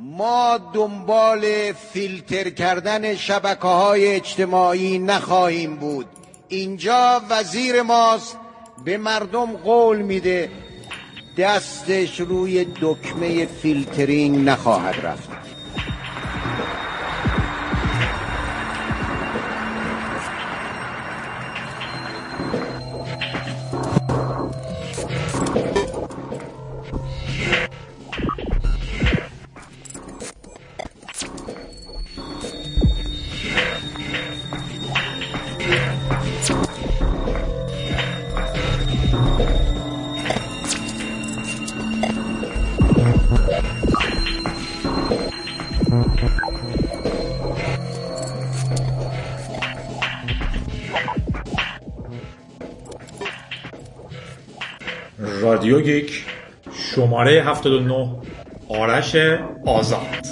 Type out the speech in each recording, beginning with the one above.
ما دنبال فیلتر کردن شبکه های اجتماعی نخواهیم بود. اینجا وزیر ماست به مردم قول میده دستش روی دکمه فیلترینگ نخواهد رفت. شماره 79 آرش آزاد.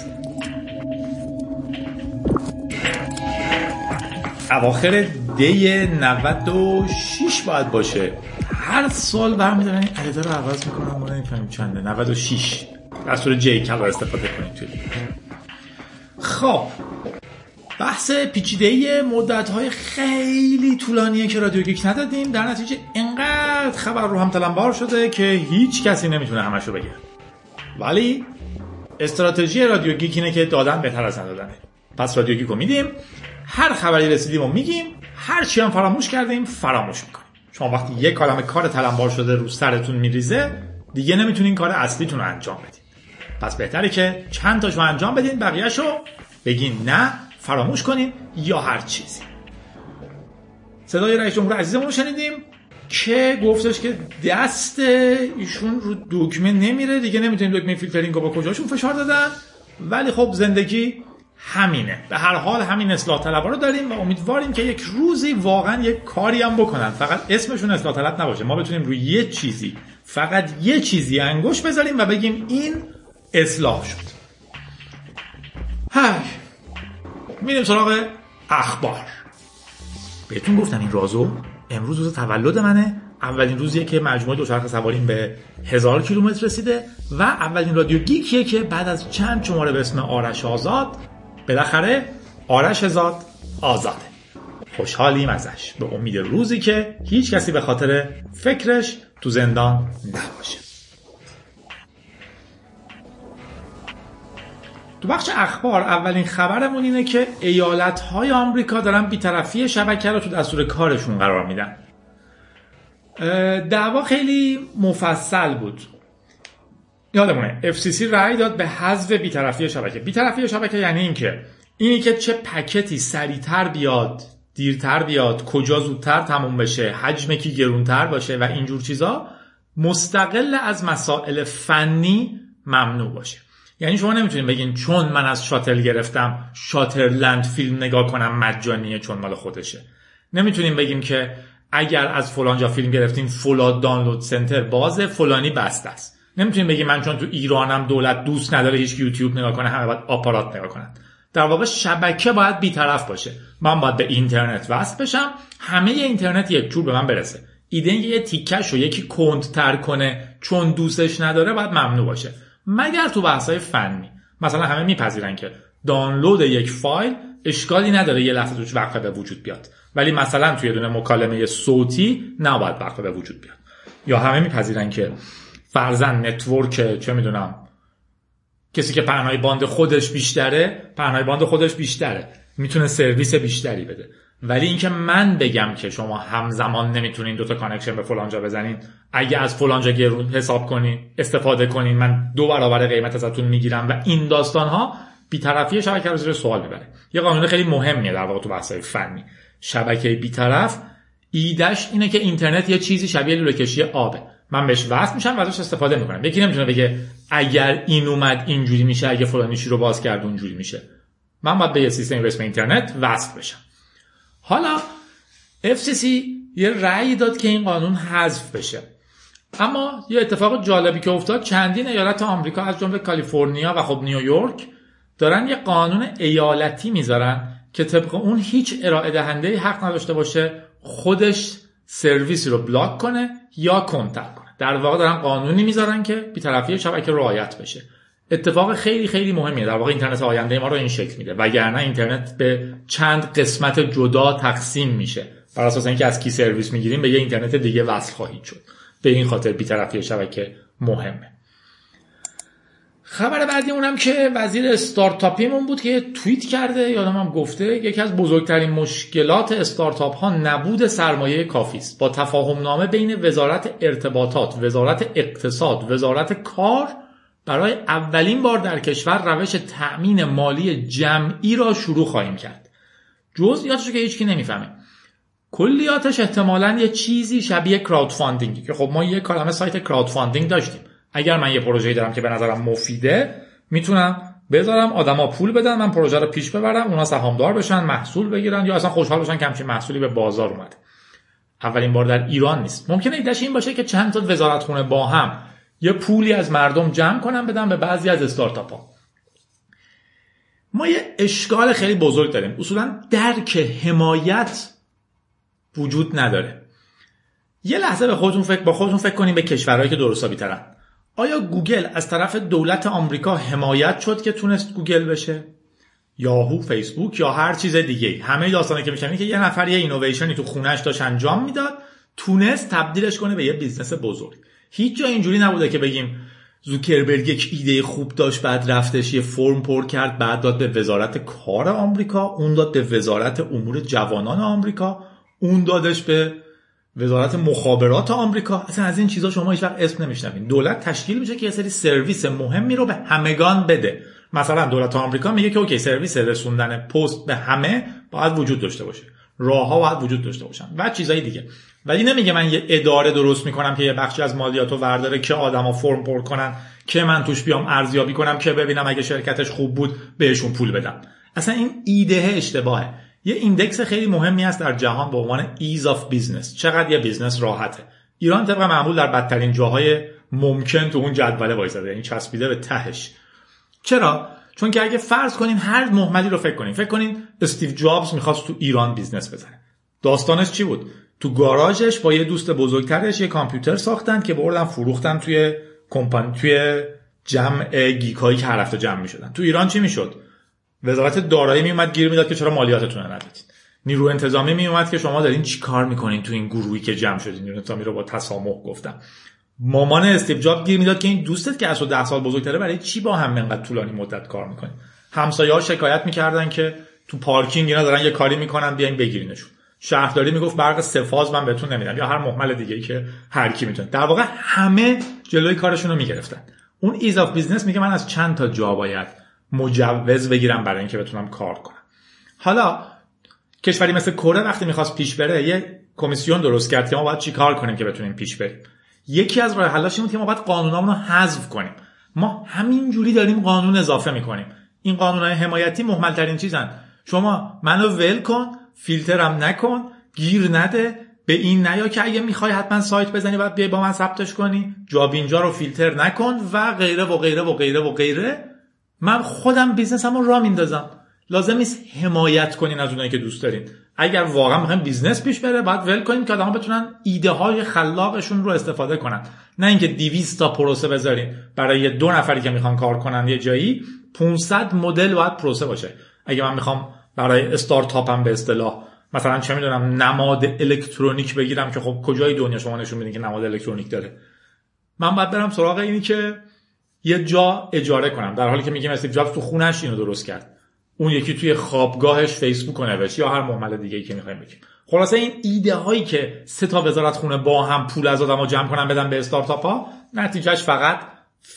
اواخر دی 96 باید باشه. هر سال برمیدارن. این عدده رو عوض می‌کنن ما نمی‌فهمیم چنده. 96 دستور جی کل استفاده کنیم توی. خب بحث پیچیده مدت های خیلی طولانیه که رادیو گیک ندادیم. در نتیجه انقدر خبر رو هم تلمبار شده که هیچ کسی نمی‌تونه همشو بگه. ولی استراتژی رادیو گیک اینه که دادن بهتر از ندادنه پس رادیو گیک رو میدیم هر خبری رسیدیم و میگیم هر چی هم فراموش کردیم فراموش می‌کنیم. شما وقتی یک عالمه کار تلمبار شده رو سرتون میریزه دیگه نمی‌تونین کار اصلیتون رو انجام بدین. پس بهتره که چند تاشو انجام بدین بقیهشو بگین نه فراموش کنیم یا هر چیزی. صدای رئیس جمهور عزیزمون رو شنیدیم. که گفتش که دست ایشون رو دکمه نمیره دیگه نمی‌تونیم دکمه فیلترینگ رو با کجاشون فشار دادن. ولی خب زندگی همینه. به هر حال همین اصلاح طلبا رو داریم و امیدواریم که یک روزی واقعا یک کاری هم بکنن. فقط اسمشون اصلاح طلب نباشه. ما بتونیم روی یه چیزی فقط یه چیزی انگوش بذاریم و بگیم این اصلاح شد. های میریم سراغ اخبار. بهتون گفتم این رازو. امروز روز تولد منه. اولین روزیه که مجموعه دوچرخه سواریم به هزار کیلومتر رسیده و اولین رادیو گیکیه که بعد از چند شماره به اسم آرش آزاد بالاخره آرش آزاد آزاده. خوشحالیم ازش. به امید روزی که هیچ کسی به خاطر فکرش تو زندان نباشه. تو بخش اخبار اولین خبرمون اینه که ایالت های آمریکا دارن بیطرفی شبکه رو تو دستور کارشون قرار میدن. دعوا خیلی مفصل بود. یادمونه FCC رأی داد به حذف بیطرفی شبکه. بیطرفی شبکه یعنی اینکه اینی که چه پکتی سریعتر بیاد دیرتر بیاد کجا زودتر تموم بشه حجم کی گرونتر باشه و اینجور چیزا مستقل از مسائل فنی ممنوع باشه. یعنی شما نمی‌تونید بگین چون من از شاتل گرفتم شاترلند فیلم نگاه کنم مجانیه چون مال خودشه. نمی‌تونیم بگیم که اگر از فلانجا فیلم گرفتین فلان دانلود سنتر بازه فلانی بسته است. نمی‌تونیم بگیم من چون تو ایرانم دولت دوست نداره هیچ یوتیوب نگاه کنه همه باید آپارات نگاه کنن. در واقع شبکه باید بیطرف باشه. من باید به اینترنت وصل بشم همه اینترنت یک جور به من برسه. ایده یه تیکش رو یکی کندتر کنه چون دوستش نداره باید ممنوع باشه. مگر تو بحث‌های فنی. مثلا همه میپذیرن که دانلود یک فایل اشکالی نداره یه لحظه توش وقفه به وجود بیاد. ولی مثلا توی دونه مکالمه صوتی نباید وقفه به وجود بیاد. یا همه میپذیرن که فرضا network چه می‌دونم کسی که پهنای باند خودش بیشتره پهنای باند خودش بیشتره. می‌تونه سرویس بیشتری بده. ولی اینکه من بگم که شما همزمان نمی‌تونین دوتا connection به فلانجا بزنین اگه از فلانجا گرون حساب کنین استفاده کنین من دو برابر قیمت ازتون می‌گیرم و این داستان ها بیطرفی شبکه رو زیر سوال می‌بره. یه قانون خیلی مهمیه در واقع تو بحث‌های فنی. شبکه بیطرف ایدش اینه که اینترنت یه چیزی شبیه لوله کشی آبه. من بهش وصل میشم و ازش استفاده می‌کنم. یکی نمی‌تونه بگه اگر این اومد اینجوری میشه اگه فلانیشی رو باز کرد اونجوری میشه. من باید به یه اسم اینترنت وصل بشم. حالا FCC یه رأی داد که این قانون حذف بشه. اما یه اتفاق جالبی که افتاد چندین ایالت آمریکا از جمله کالیفرنیا و خب نیویورک دارن یه قانون ایالتی می‌ذارن که طبق اون هیچ ارائه دهنده حق نداشته باشه خودش سرویسی رو بلاک کنه یا کنتر کنه. در واقع دارن قانونی می‌ذارن که بیطرفی شبکه رعایت بشه. اتفاق خیلی خیلی مهمیه در واقع اینترنت آینده ما رو این شکل میده وگرنه اینترنت به چند قسمت جدا تقسیم میشه. بر اساس اینکه از کی سرویس می‌گیریم به یه اینترنت دیگه وصل خواهید شد. به این خاطر بیطرفی شبکه مهمه. خبر بعدی اونم که وزیر استارتاپیمون بود که توییت کرده یادم هم گفته یکی از بزرگترین مشکلات استارتاپ ها نبود سرمایه کافی است. با تفاهم نامه بین وزارت ارتباطات وزارت اقتصاد وزارت کار برای اولین بار در کشور روش تأمین مالی جمعی را شروع خواهیم کرد. جزئیاتش که هیچکی نمی‌فهمه. کلیاتش احتمالا یه چیزی شبیه crowdfunding که خب ما یه عالمه سایت crowdfunding داشتیم. اگر من یه پروژه‌ای دارم که به نظرم مفیده می‌تونم بذارم آدما پول بدن من پروژه رو پیش ببرم اونا سهامدار بشن محصول بگیرن یا اصلا خوشحال بشن که همچین محصولی به بازار اومده. اولین بار در ایران نیست. ممکنه ایدهش این باشه که چند تا وزارتخونه با هم یه پولی از مردم جمع کنن بدن به بعضی از استارتاپ ها ما یه اشکال خیلی بزرگ داریم. اصولا درک حمایت وجود نداره. یه لحظه به خودتون فکر با خودتون فکر کنیم به کشورهایی که درست ترن. آیا گوگل از طرف دولت آمریکا حمایت شد که تونست گوگل بشه؟ یاهو فیسبوک یا هر چیز دیگه همه داستانه که میشن که یه نفر یه اینویشنی تو خونش داشت انجام می‌داد تونست تبدیلش کنه به یه business بزرگ. هیچ جا اینجوری نبوده که بگیم زوکربرگ یک ایده خوب داشت بعد رفتش یه فرم پر کرد بعد داد به وزارت کار آمریکا اون داد به وزارت امور جوانان آمریکا اون دادش به وزارت مخابرات آمریکا. اصلا از این چیزا شما هیچ وقت اسم نمیشنوین. دولت تشکیل میشه که یه سری سرویس مهمی رو به همگان بده. مثلا دولت آمریکا میگه که okay سرویس رسوندن پست به همه باید وجود داشته باشه. راه ها باید وجود داشته باشن و چیزای دیگه. ولی نمیگه من یه اداره درست می‌کنم که یه بخشی از مالیاتو ورداره که آدما فرم پر کنن که من توش بیام ارزیابی کنم که ببینم اگه شرکتش خوب بود بهشون پول بدم. اصلا این ایده اشتباهه. یه index خیلی مهمی است در جهان به عنوان ease of business چقدر یه business راحته. ایران طبق معمول در بدترین جاهای ممکن تو اون جدوله وایساده یعنی چسبیده به تهش. چرا؟ چون که اگه فرض کنین هر مهملی رو فکر کنین فکر کنین استیو جابز می‌خواست تو ایران business بزنه. داستانش چی بود؟ تو گاراژش با یه دوست بزرگترش یه کامپیوتر ساختن که بردن فروختن توی کمپانی توی جمع geek هایی که هر هفته جمع می‌شدن. تو ایران چی می‌شد؟ وزارت دارایی میومد گیر می‌داد که چرا مالیاتتون ندادید. نیرو انتظامی میومد که شما دارین چی کار می‌کنین تو این گروهی که جمع شدین؟ نیرو انتظامی رو با تسامح گفتم. مامان استیو جابز گیر می‌داد که این دوستت که از ده سال بزرگتره برای چی با هم انقدر طولانی مدت کار می‌کنین؟ همسایه‌ها شکایت می‌کردن که تو پارکینگ اینا دارن یه کاری می‌کنن بیاین بگیرینشون. شهرداری می‌گفت برق سه‌فاز من بهتون نمیدم. یا هر مهمل دیگه ای که هر کی می‌تونه. در واقع همه جلوی کارشون رو می‌گرفتن. اون ease of business میگه من از چند تا جا باید مجوز بگیرم برای اینکه بتونم کار کنم. حالا کشوری مثل کره وقتی می‌خواست پیش بره یه کمیسیون درست کرد که ما باید چیکار کنیم که بتونیم پیش بریم. یکی از راه حلاش که ما باید قانونامون رو حذف کنیم. ما همین جوری داریم قانون اضافه می‌کنیم. این قانونهای حمایتی مهمل ترین چیزن. شما منو ول کن فیلترم نکن گیر نده به این نیا که اگه می‌خوای حتما سایت بزنی و بیای با من ثبتش کنی. جابینجا رو فیلتر نکن و غیره و غیره و غیره و غیره. من خودم business مو را میندازم. لازم نیست حمایت کنین از اونایی که دوست دارین. اگر واقعا می‌خواین business پیش بره باید ول کنین که آدم‌ها بتونن ایده های خلاقشون رو استفاده کنن. نه اینکه 200 تا پروسه بذارین. برای دو نفری که می‌خوان کار کنن یه جایی 500 مدل باید پروسه باشه. اگه من می‌خوام برای استارتاپم به اصطلاح. مثلا چه می‌دونم نماد الکترونیک بگیرم که خب کجای دنیا شما نشون میدین که نماد الکترونیک داره. من باید برم سراغ اینی که یه جا اجاره کنم. در حالی که میگیم استیو جابز تو خونش اینو درست کرد. اون یکی توی خوابگاهش فیسبوک نوشت یا هر محمل دیگه ای که می‌خوایم بگیم. خلاصه این ایده هایی که سه تا وزارت خونه با هم پول از آدمو جمع کنن بدن به استارتاپ ها نتیجهش فقط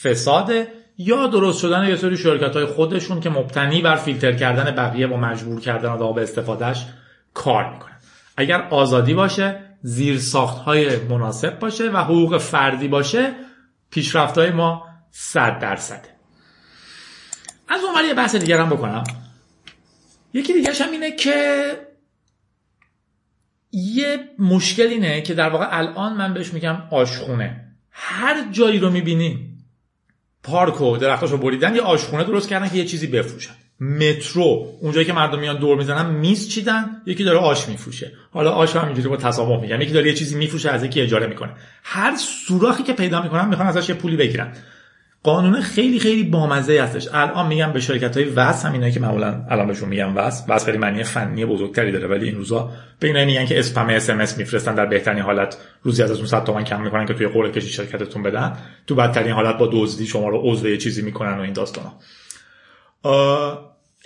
فساده. یا درست شدن یه سری شرکت های خودشون که مبتنی بر فیلتر کردن بقیه و مجبور کردن آدم به استفادهش کار می‌کنن. اگر آزادی باشه زیر ساخت های مناسب باشه و حقوق فردی باشه پیشرفت های ما صد درصده. از اون یه بحث دیگر هم بکنم. یکی دیگرش هم اینه که یه مشکل اینه که در واقع الان من بهش میگم آشخونه. هر جایی رو می‌بینیم پارک و درختاشو بریدن یه آشخونه درست کردن که یه چیزی بفروشن. مترو اونجایی که مردم میان دور می‌زنن میز چیدن یکی داره آش میفروشه. حالا آش هم اینجوری با تسامح میگم. یکی داره یه چیزی میفروشه از یکی اجاره می‌کنه. هر سوراخی که پیدا می‌کنن می‌خوان ازش یه پولی بگیرن. قانون خیلی خیلی بامزه هستش. الان میگم به شرکت های وس هم که معمولا الان بهشون میگم وس وس خیلی معنی فنی بزرگتری داره ولی این روزا به اینا میگن که اسپم اس ام اس میفرستن در بهترین حالت روزی از اون 100 تومن کم می‌کنن که توی قرعه کشی شرکتتون بدن. تو بدترین حالت با دزدی شما رو عضو یه چیزی می‌کنن و این داستانا.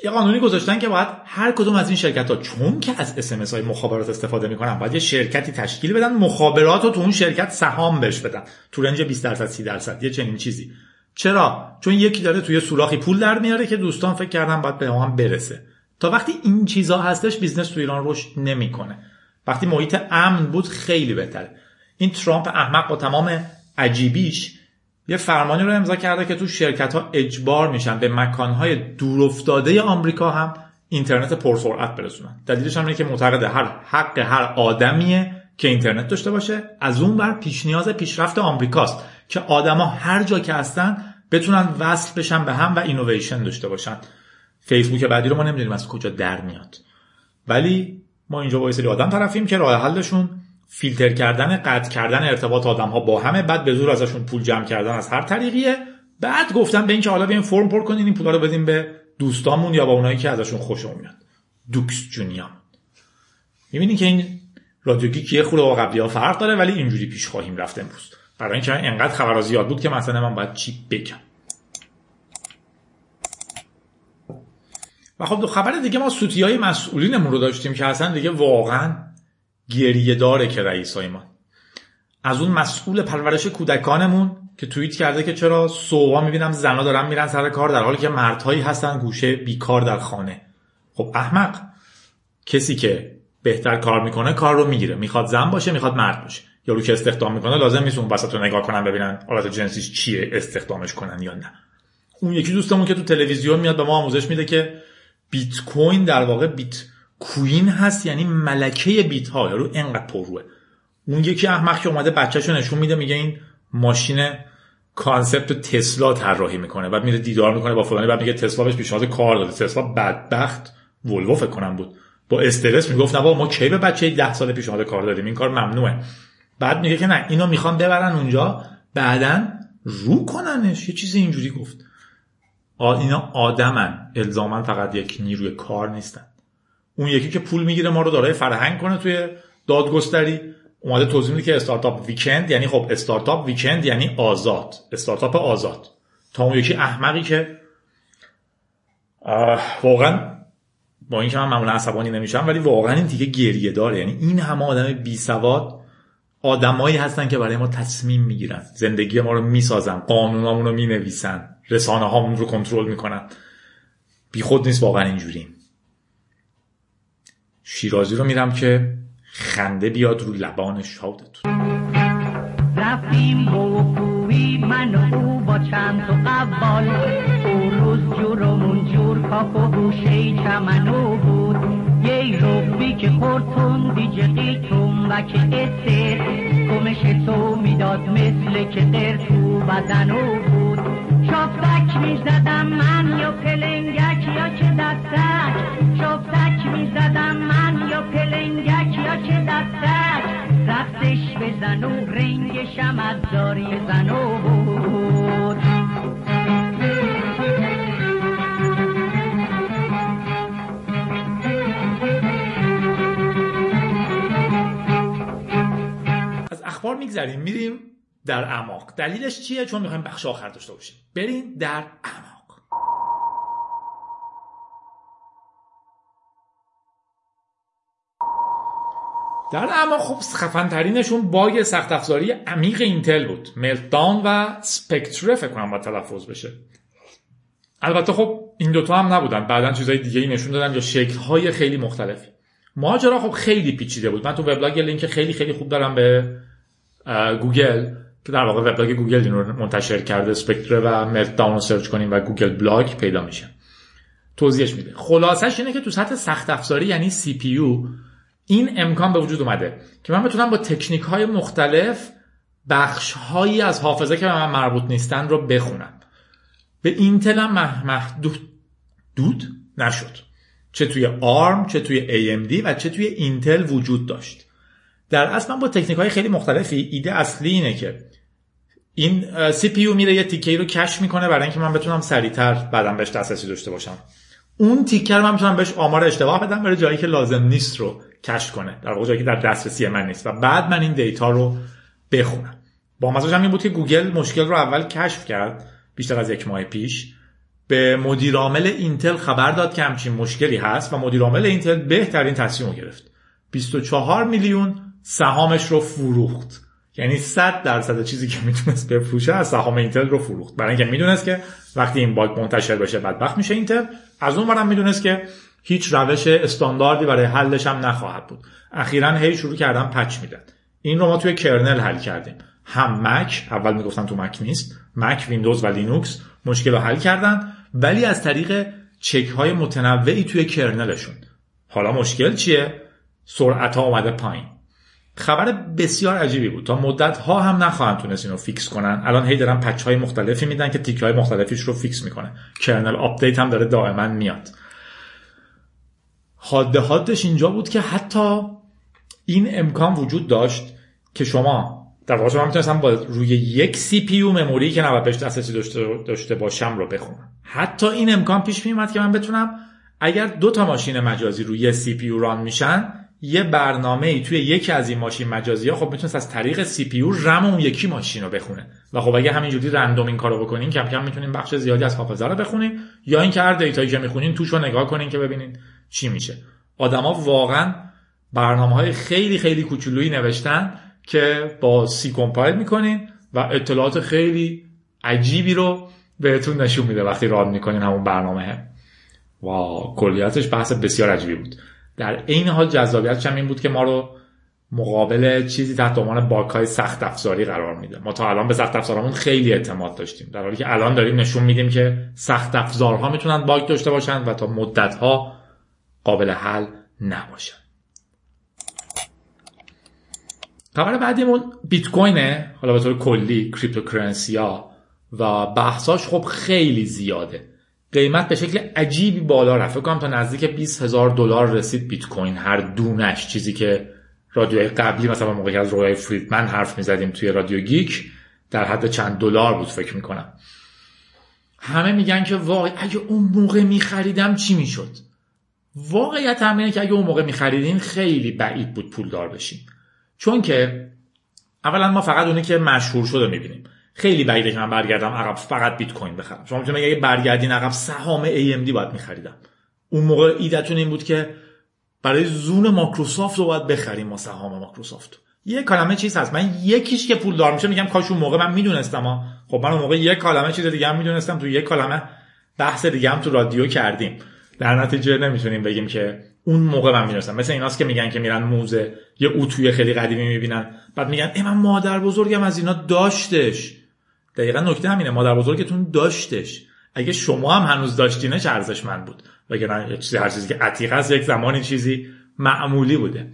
یه قانونی گذاشتن که باید هر کدوم از این شرکت ها چون که از اسمس های مخابرات استفاده می‌کنن باید یه شرکتی تشکیل بدن مخابرات رو تو اون شرکت سهام بهش بدن. تو range 20 درصد 30 درصد یه چنین چیزی. چرا؟ چون یکی داره توی سوراخی پول در میاره که دوستان فکر کردن باید به هم برسه. تا وقتی این چیزا هستش business تو ایران رشد نمی‌کنه. وقتی محیط امن بود خیلی بهتره. این ترامپ احمق با تمام عجیبیش یه فرمانی رو امضا کرده که تو شرکت ها اجبار میشن به مکانهای دورافتاده آمریکا هم اینترنت پرسرعت برسونن. دلیلش هم اینه که معتقده هر حق هر آدمیه که اینترنت داشته باشه. از اون ور پیش نیاز پیشرفت آمریکاست. که آدما هر جا که هستن بتونن وصل بشن به هم و اینویشن داشته باشن. فیسبوک بعدی رو ما نمی‌دونیم از کجا در میاد. ولی ما اینجا با سری آدم طرفیم که راه حلشون فیلتر کردن قطع کردن ارتباط آدم ها با همه بعد به زور ازشون پول جمع کردن از هر طریقیه. بعد گفتم به اینکه حالا بیاین فرم پر کنین این پولا رو بدیم به دوستامون یا با اونایی که ازشون خوشمون میاد. دوکس جونیا می‌بینین که این رادیو گیک یه خورده با قبلی ها فرق داره ولی اینجوری پیش خواهیم رفت امروز. برای اینکه انقدر خبر زیاد بود که مثلا من باید چی بگم. و خب دو خبر دیگه ما سوتی های مسئولینمون رو داشتیم که اصلا دیگه واقعا گریه داره که رئیس ما از اون مسئول پرورش کودکانمون که توییت کرده که چرا صبح می‌بینم زنا دارن میرن سر کار در حالی که مردهایی هستن گوشه بیکار در خانه. خب احمق کسی که بهتر کار می‌کنه کار رو می‌گیره. می‌خواد زن باشه می‌خواد مرد باشه. رو که استخدام می‌کنه لازم نیست اون وسط رو نگاه کنن ببینن حالت جنسیش چیه استخدامش کنن یا نه. اون یکی دوستمون که تو تلویزیون میاد به ما آموزش میده که بیت کوین در واقع بیت کوین هست یعنی ملکه بیت ها یارو انقدر پروه اون یکی احمق که اومده بچه‌شو نشون میده میگه این ماشین concept تسلا طراحی می‌کنه. بعد میره دیدار می‌کنه با فلانی بعد میگه تسلا بهش پیشنهاد کار داده. تسلا بدبخت ولوو فکر کنم بود. با استرس می‌گفت نه ما کی به بچه 10 سال پیشنهاد کار دادیم؟ این کار ممنوعه. بعد میگه که نه اینو می‌خوان ببرن اونجا بعدا رو کننش. یه چیز اینجوری گفت. اینا آدمن. الزاما فقط یک نیروی کار نیستن. اون یکی که پول می‌گیره ما رو دارای فرهنگ کنه توی دادگستری. اومده توضیح میده که استارتاپ ویکند یعنی خب استارتاپ ویکند یعنی آزاد. استارتاپ آزاد. تا اون یکی احمقی که واقعا با اینکه من معمولا عصبانی نمیشم ولی واقعا این دیگه گریه داره. یعنی این همه آدم بی سواد آدمایی هستن که برای ما تصمیم می‌گیرن. زندگی ما رو می‌سازن. قانونامون رو می‌نویسن. رسانه هامون رو کنترل می‌کنن. بی خود نیست واقعا اینجوریم. شیرازی رو میرم که خنده بیاد رو لبان شادتون. رفتیم کوی من و او با چند تا قبال. او روز جورمون جور کاک و گوشه چمنو بود. روبی که خورتون دیجقی و که اسه کمش تو می‌داد مثل که قرتو بدنو بود. شافتک می‌زدم من یا پلنگک یا که دستک. شافتک می‌زدم من یا پلنگک یا که دستک. رفتش بزن و رنگ شمداری زنو بود. اخبار میگذریم میریم در اعماق. دلیلش چیه؟ چون می‌خوایم بخش آخر داشته باشیم. بریم در اعماق. در اعماق خب خفن ترینشون باگ سخت افزاری عمیق اینتل بود. ملتداون و سپکتره فکر کنم با تلفظ بشه. البته خب این دوتا هم نبودن. بعدا چیزای دیگه ای نشون دادن یا شکل های خیلی مختلفی. ماجرا خب خیلی پیچیده بود. من تو وبلاگ لینک خیلی خیلی خوب دارم به گوگل که در واقع وبلاگ گوگل این رو منتشر کرده Spectre و Meltdown رو سرچ کنیم و گوگل بلاگ پیدا میشه. توضیحش میده. خلاصش اینه که تو سطح سخت افزاری یعنی CPU این امکان به وجود اومده که من بتونم با تکنیک های مختلف بخش هایی از حافظه که به من مربوط نیستن رو بخونم. به اینتل هم محدود دود نشد. چه توی ARM چه توی AMD و چه توی اینتل وجود داشت. در اصل من با تکنیک های خیلی مختلفی ایده اصلی اینه که این CPU میره یه تیکه رو cache می‌کنه برای اینکه من بتونم سریعتر بعدم بهش دسترسی داشته باشم. اون تیکه رو من می‌تونم بهش آمار اشتباه بدم برای جایی که لازم نیست رو cache کنه. در واقع جایی که در دسترسی من نیست و بعد من این data رو بخونم. با هم این بود که گوگل مشکل رو اول کشف کرد بیشتر از یک ماه پیش به مدیرعامل اینتل خبر داد که همچین مشکلی هست و مدیرعامل اینتل بهترین تصمیم گرفت. 24 میلیون سهامش رو فروخت. یعنی 100 درصد چیزی که می‌تونست بفروشه از سهام اینتل رو فروخت. برای اینکه می‌دونست که وقتی این bug منتشر بشه بدبخت میشه اینتل. از اون ورم می‌دونست که هیچ روش استانداردی برای حلش هم نخواهد بود. اخیرا هی شروع کردن patch میدن این رو ما توی kernel حل کردیم. هم مک اول می‌گفتن تو مک نیست. مک ویندوز و لینوکس مشکل رو حل کردن. ولی از طریق چک های متنوعی توی kernel شون. حالا مشکل چیه؟ سرعت ها اومده پایین. خبر بسیار عجیبی بود. تا مدت ها هم نخواهند تونست اینو fix کنن. الان هی دارن patch های مختلفی میدن که تیکه های مختلفیش رو fix می‌کنه. kernel update هم داره دائما میاد. حاده حادش اینجا بود که حتی این امکان وجود داشت که شما در واقع شما می‌تونستم با روی یک CPU memory یی که نباید بهش دسترسی داشته, باشم رو بخونم حتی این امکان پیش میومد که من بتونم اگر دو تا ماشین مجازی روی CPU run میشن یه برنامه ای توی یکی از این ماشین مجازی ها خب می‌تونست از طریق CPU RAM اون یکی ماشین رو بخونه. و خب اگه همینجوری random این کارو بکنین کم کم می‌تونین بخش زیادی از حافظه رو بخونین. یا اینکه هر data یی که می‌خونین توش رو نگاه کنین که ببینین چی میشه. آدما واقعا برنامه های خیلی خیلی کوچولویی نوشتن که با C compile می‌کنین و اطلاعات خیلی عجیبی رو بهتون نشون میده وقتی ران می‌کنین همون برنامه. و کلیتش بحث بسیار عجیبی بود. در عین حال جذابیتش هم این بود که ما رو مقابل چیزی تحت عنوان باک های سخت افزاری قرار میده. ما تا الان به سخت افزارمون خیلی اعتماد داشتیم. در حالی که الان داریم نشون میدیم که سخت افزارها می‌تونن باگ داشته باشن و تا مدت ها قابل حل نباشن. خبر بعدیمون بیت کوینه حالا به طور کلی cryptocurrency ها و بحثاش خب خیلی زیاده. قیمت به شکل عجیبی بالا رفت. فکر کنم تا نزدیک 20 هزار دلار رسید بیت کوین. هر دونش چیزی که رادیوهای قبلی مثلا موقعی از رویای فریدمن حرف می‌زدیم توی رادیو گیک در حد چند دلار بود فکر می‌کنم. همه میگن که وای اگه اون موقع میخریدم چی می‌شد؟ واقعیت هم اینه که اگه اون موقع میخریدین خیلی بعید بود پولدار بشین. چون که اولا ما فقط اونی که مشهور شده می‌بینیم. خیلی بعیده که من برگردم عقب فقط بیت کوین بخرم. شما می‌تونید اگه برگردین عقب سهام AMD باید میخریدم. اون موقع ایدتون این بود که برای زون ماکروسافت رو باید بخریم ما سهام ماکروسافت یه کلمه چیز هست. من یکیش که پول دار میشه میگم کاش اون موقع من می‌دونستم خب من اون موقع یک کلمه چیز دیگه هم می‌دونستم تو یک کلمه بحث دیگه هم تو رادیو کردیم. در نتیجه نمی‌تونیم بگیم که اون موقع من می‌دونستم. مثل ایناست که میگن که میرن موزه یه اتوی خیلی قدیمی می‌بینن. بعد میگن ای من مادر بزرگم از اینا داشتش. دقیقا نکته همینه مادر بزرگتون داشتش. اگه شما هم هنوز داشتینش ارزشمند بود؟ وگرنه چیزی هر چیزی که عتیق است یک زمانی چیزی معمولی بوده.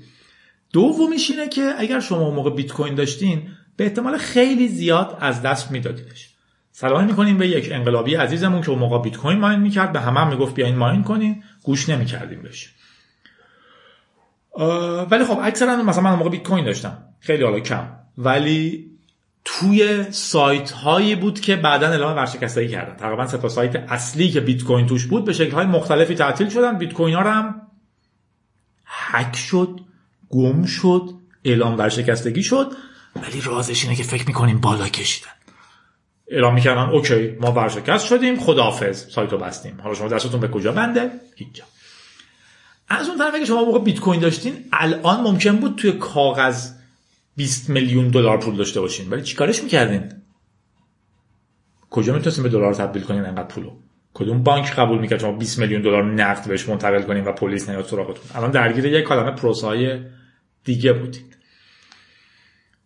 دومیش اینه که اگر شما اون موقع بیت کوین داشتین به احتمال خیلی زیاد از دست میدادینش. سلام می‌کنیم به یک انقلابی عزیزمون که اون موقع بیت کوین ماین می‌کرد به همه هم می‌گفت بیاین ماین کنین گوش نمی‌کردیم بهش. ولی خب اکثرا مثلا من موقع بیت کوین داشتم. خیلی حالا کم. ولی توی سایت هایی بود که بعدا اعلام ورشکستگی کردن. تقریبا سه تا سایت اصلی که بیت کوین توش بود به شکل های مختلفی تعطیل شدن. بیت کوین ها هم هک شد گم شد اعلام ورشکستگی شد. ولی رازش اینه که فکر می‌کنیم بالا کشیدن. اعلام می‌کردن اوکی ما ورشکست شدیم خداحافظ سایت رو بستیم. حالا شما دستتون به کجا بنده؟ هیچ از اون طرف اگه شما موقع بیت کوین داشتین الان ممکن بود توی کاغذ 20 میلیون دلار پول داشته باشین. ولی چیکارش می‌کردین؟ کجا می‌تونستین به دلار تبدیل کنین انقدر پولو؟ کدوم بانک قبول می‌کرد شما 20 میلیون دلار نقد بهش منتقل کنین و پلیس نیاد سراغتون؟ الان درگیر یک کلمه پروسای دیگه بودین.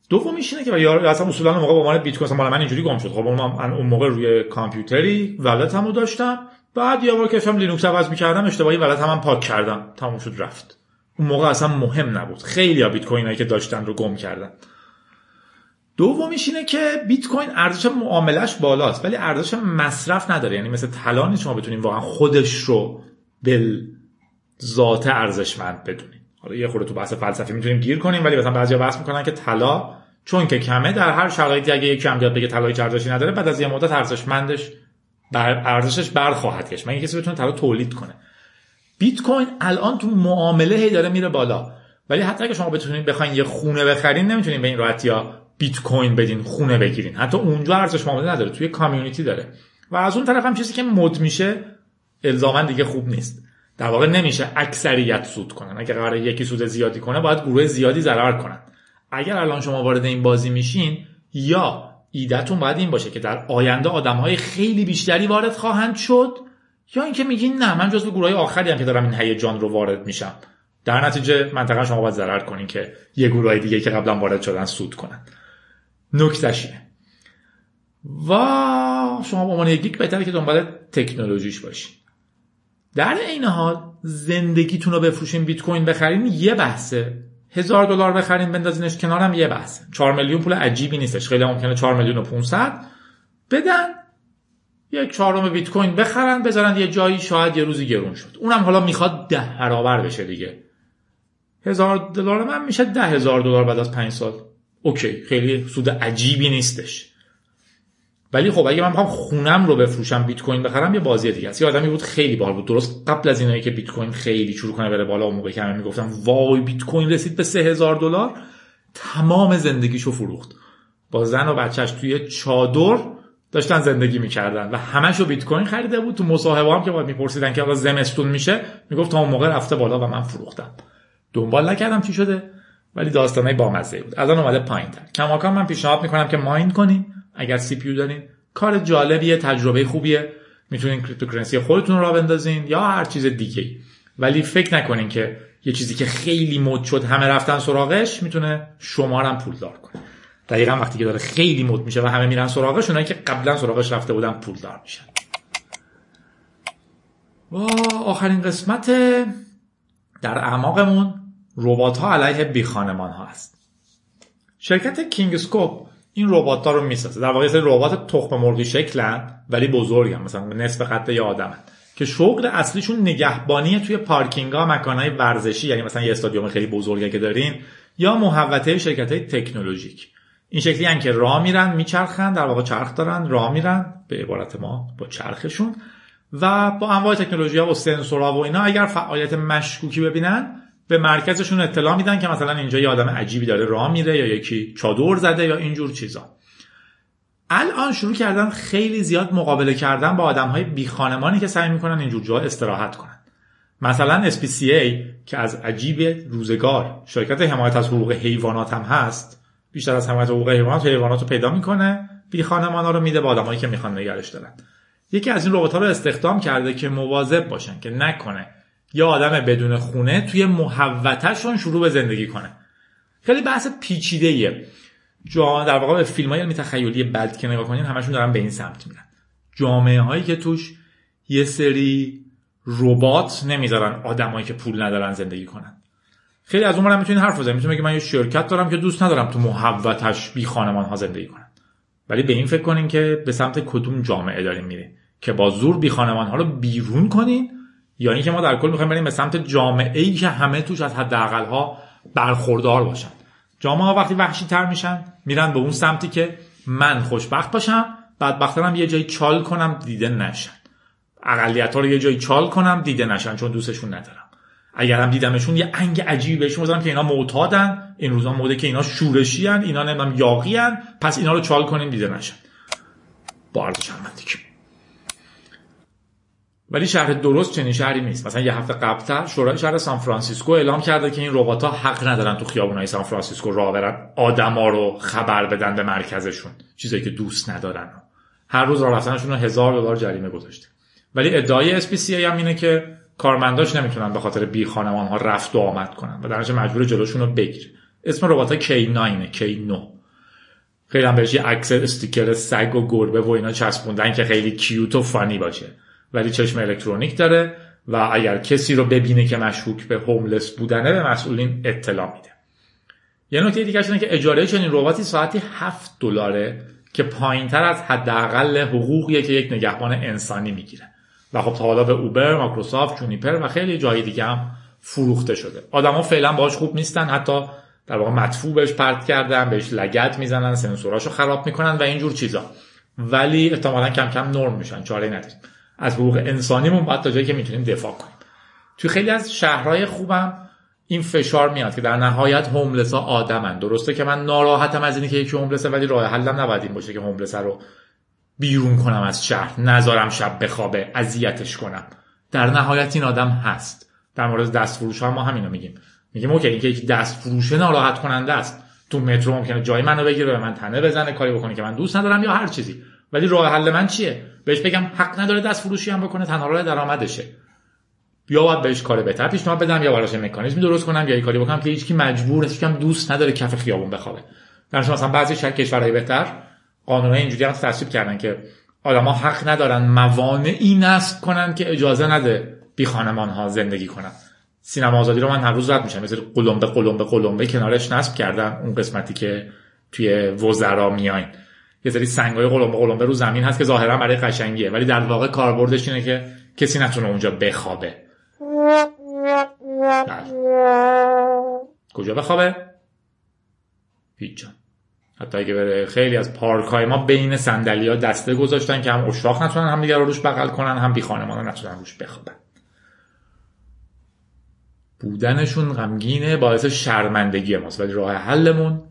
دومیش اینه که یا اصلا اصولا موقع با عنوان بیت کوین مال من اینجوری گم شد. خب من اون موقع روی کامپیوتری ولتمو داشتم. بعد یه بار که لینوکس عوض می‌کردم اشتباهی wallet هم, پاک کردم. تموم شد رفت. اون موقع اصلا مهم نبود. خیلی بیت کوین هایی که داشتن رو گم کردن. دومیش اینه که بیت کوین ارزش معاملش بالاست ولی ارزش مصرف نداره. یعنی مثل طلا شما بتونین واقعا خودش رو بالذات ارزشمند بدونین. حالا یه خورده تو بحث فلسفی می‌تونیم گیر کنیم ولی مثلا بعضیا بحث می‌کنن که طلا چون که کمه در هر شرایطی اگه یکی هم بیاد بگه طلای ارزشی نداره بعد از یه مدت ارزشمندش بر ارزشش برخواهد گشت. مگه کسی بتونه طلا تولید کنه. بیت کوین الان تو معامله هی داره میره بالا. ولی حتی اگه شما بتونید بخواین یه خونه بخرین نمی‌تونین به این راحتی یا بیت کوین بدین خونه بگیرین. حتی اونجا ارزش معامله نداره توی کامیونیتی داره. و از اون طرف هم چیزی که مد میشه الزاما دیگه خوب نیست. در واقع نمیشه اکثریت سود کنن. اگه قرار یکی سود زیادی کنه باید گروه زیادی ضرر کنن. اگر الان شما وارد این بازی میشین یا ایدهتون باید این باشه که در آینده آدمهای خیلی بیشتری وارد خواهند شد یا اینکه میگین نه من جزو گروه آخری هم که دارم این هیجان رو وارد میشم. در نتیجه منطقه شما باید ضرر کنین که یه گروه دیگه که قبلا وارد شدن سود کنن. نکتهش و شما به عنوان یک بهتره که دنبال تکنولوژیش باشین. در این حال زندگیتون رو بفروشین بیت کوین بخرین یه بحثه. هزار دلار بخرین بندازینش کنارم یه بحثه. 4 میلیون پول عجیبی نیستش. خیلی ممکنه 4 میلیون و 500 بدن. یک چهارم بیت کوین بخرن بذارن یه جایی شاید یه روزی گرون شد. اونم حالا می‌خواد ده برابر بشه دیگه. هزار دلار من میشه ده هزار دلار بعد از پنج سال. اوکی خیلی سود عجیبی نیستش. ولی خب اگه من بخوام خونم رو بفروشم بیت کوین بخرم یه بازی دیگه است. یه آدمی بود خیلی بار بود. درست قبل از اینایی که بیت کوین خیلی شروع کنه بره بالا اون موقع که همه می‌گفتم وای بیت کوین رسید به 3000 دلار؟ تمام زندگیشو فروخت. با زن و بچهش توی چادر داشتن زندگی می‌کردن و همشو بیت کوین خریده بود. تو مصاحبه هم که باید میپرسیدن که حالا زمستون میشه می‌گفت تا اون موقع رفته بالا و من فروختم. دنبال نکردم چی شده ولی داستانای بامزه بود. الان اومده پایینتر کماکان من پیشنهاد می‌کنم که mine کنین. اگر CPU دارین. کار جالبیه تجربه خوبیه. می‌تونین cryptocurrency خودتون را بندازین یا هر چیز دیگه ولی فکر نکنین که یه چیزی که خیلی مد شد همه رفتن سراغش می‌تونه شما هم پولدار کنه. دقیقا وقتی که داره خیلی مد میشه و همه میرن سراغش اونایی که قبلا سراغش رفته بودن پولدار میشن. و آخرین قسمت در اعماقمون ربات ها علیه بی خانمان ها هست. شرکت کینگ سکوپ این ربات ها رو می‌سازه. در واقع سری ربات تخم مرغی شکلن ولی بزرگن. مثلا نصف قد یه آدمن. که شغل اصلیشون نگهبانی توی پارکینگ ها مکانهای ورزشی یعنی مثلا یه استادیوم خیلی بزرگی که دارین یا محوطه شرکت های تکنولوژیک. این شکلی هن که راه میرن میچرخن در واقع چرخ دارن راه میرن به عبارت ما با چرخشون و با انواع تکنولوژی ها و سنسورها و اینا اگر فعالیت مشکوکی ببینن به مرکزشون اطلاع میدن که مثلا اینجا یه آدم عجیبی داره راه میره یا یکی چادر زده یا اینجور چیزا. الان شروع کردن خیلی زیاد مقابله کردن با آدم های بی خانمانی که سعی می‌کنن اینجور جا استراحت کنن. مثلا SPCA که از عجیب روزگار شرکت حمایت از حقوق حیوانات هم هست بیشتر از حمایت حقوق حیوانات حیوانات رو پیدا می‌کنه بی خانمان ها رو میده به آدمایی که می‌خوان نگرش دارن. یکی از این ربات ها رو استخدام کرده که مواظب باشن که نکنه یا آدم بدون خونه توی محوتشون شروع به زندگی کنه. خیلی بحث پیچیده ایه در واقع به فیلم های تخیلی بد که نگاه کنین همشون دارن به این سمت میرن. جامعه هایی که توش یه سری ربات نمی‌ذارن آدمایی که پول ندارن زندگی کنن. خیلی از اون می‌تونین حرف بزنید می‌تونین من یه شرکت دارم که دوست ندارم تو محوتش بی خانمان ها زندگی کنن. ولی به این فکر کنین که به سمت کدوم جامعه داریم میرین که با زور بی خانمان ها رو بیرون کنین یا اینکه ما در کل می‌خوایم بریم به سمت جامعه ای که همه توش از حداقل ها برخوردار باشن. جامعه ها وقتی وحشی تر میشن میرن به اون سمتی که من خوشبخت باشم هم یه جایی چال کنم دیده نشن. اقلیت ها رو یه جایی چال کنم دیده نشن چون دوستشون ندارم. اگر هم دیدمشون یه انگ عجیبی بهشون بزنم که اینا معتادن. این روزا موده که اینا شورشی هن. اینا نمی‌دونم یاغی هن. پس اینا رو چال کنیم دیده نشن. با ارزش ولی شهر درست چنین شهری نیست. مثلا یه هفته قبلتر شورای شهر سان فرانسیسکو اعلام کرده که این ربات ها حق ندارن تو خیابونای سان فرانسیسکو راه برن. آدما رو خبر بدن به مرکزشون. چیزایی که دوست ندارن. هر روز راه رفتنشون رو هزار دلار جریمه گذاشته. ولی ادعای SPCA هم اینه که کارمنداش نمی‌تونن به خاطر بی خانمان ها رفت و آمد کنن و در مجبور جلوشون رو بگیره اسم ربات ها K9 K9 خیلی هم بهش یه عکس استیکر سگ و گربه و اینا چسبوندن که خیلی کیوت و فانی باشه. ولی چشم الکترونیک داره و اگر کسی رو ببینه که مشکوک به هوملس بودنه به مسئولین اطلاع میده. یه نکته دیگه اینه که اجاره چنین رباتی ساعتی 7 دلاره که پایینتر از حداقل حقوقیه که یک نگهبان انسانی می‌گیره. و خب حالا به اوبر، مایکروسافت، جونیپر و خیلی جای دیگه هم فروخته شده. آدما فعلا باهاش خوب نیستن حتی در واقع مدفوع بهش پرت کردن بهش لگت می‌زنن سنسوراشو خراب می‌کنن و اینجور چیزا. ولی احتمالا کم کم نرم میشن چاره نداریم. از حقوق انسانیمون باید تا جایی که می‌تونیم دفاع کنیم. توی خیلی از شهرهای خوبم این فشار میاد که در نهایت هوملس ها آدمن. درسته که من ناراحتم از اینکه که یکی هوملسه ولی راه حلم نباید این باشه که هوملسه رو بیرون کنم از شهر نذارم شب بخوابه اذیتش کنم. در نهایت این آدم هست. در مورد دست فروش ها ما همینو میگیم. میگیم اوکی اینکه یک دست فروشه ناراحت کننده است. تو مترو ممکنه جای منو بگیره به من تنه بزنه کاری بکنه که من دوست ندارم یا هر چیزی. ولی راه حل من چیه؟ بهش بگم حق نداره دست فروشی هم بکنه تنها راه درآمدشه. یا باید بهش کار بهتر پیشنهاد بدم یا براش مکانیزمی درست کنم یا کاری بکنم که هیچکی مجبور کم دوست نداره کف خیابون بخوابه. در مثلا بعضی شهر کشورهای بهتر قانون اینجوری هم تصویب کردن که آدما حق ندارن موانعی نصب کنن که اجازه نده بی خانمان ها زندگی کنن. سینما آزادی رو من هر روز رد میشم. مثل قلمبه قلمبه قلمبه کنارش نصب کردن اون قسمتی که توی وزرا میاین. یه سری سنگای قلمبه قلمبه رو زمین هست که ظاهرا برای قشنگیه ولی در واقع کاربردش اینه که کسی نتونه اونجا بخوابه. بله. کجا بخوابه؟ هیچ حتی اگه بره خیلی از پارک های ما بین صندلی ها دسته گذاشتن که هم اشراق نتونن هم دیگر رو روش بغل کنن هم بی خانمان نتونن روش بخوابن. بودنشون غمگینه باعث شرمندگی ماست. ولی راه حلمون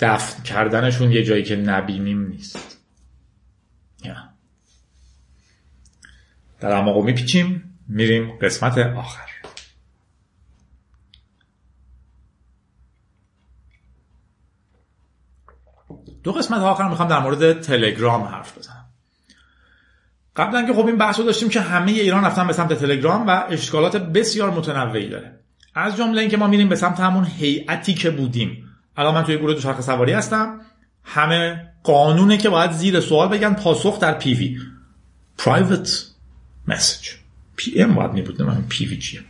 دفن کردنشون یه جایی که نبینیم نیست. در اما میپیچیم میریم قسمت آخر. دو قسمت آخر می‌خوام در مورد تلگرام حرف بزنم. قبلا که خب این بحث رو داشتیم که همه ایران رفتن به سمت تلگرام و اشکالات بسیار متنوعی داره. از جمله اینکه ما میریم به سمت همون هیئتی که بودیم. الان من توی گروه دوچرخه سواری هستم. همه قانونه که باید زیر سوال بگن پاسخ در پیوی. Private message. PM باید می نه PV چیه.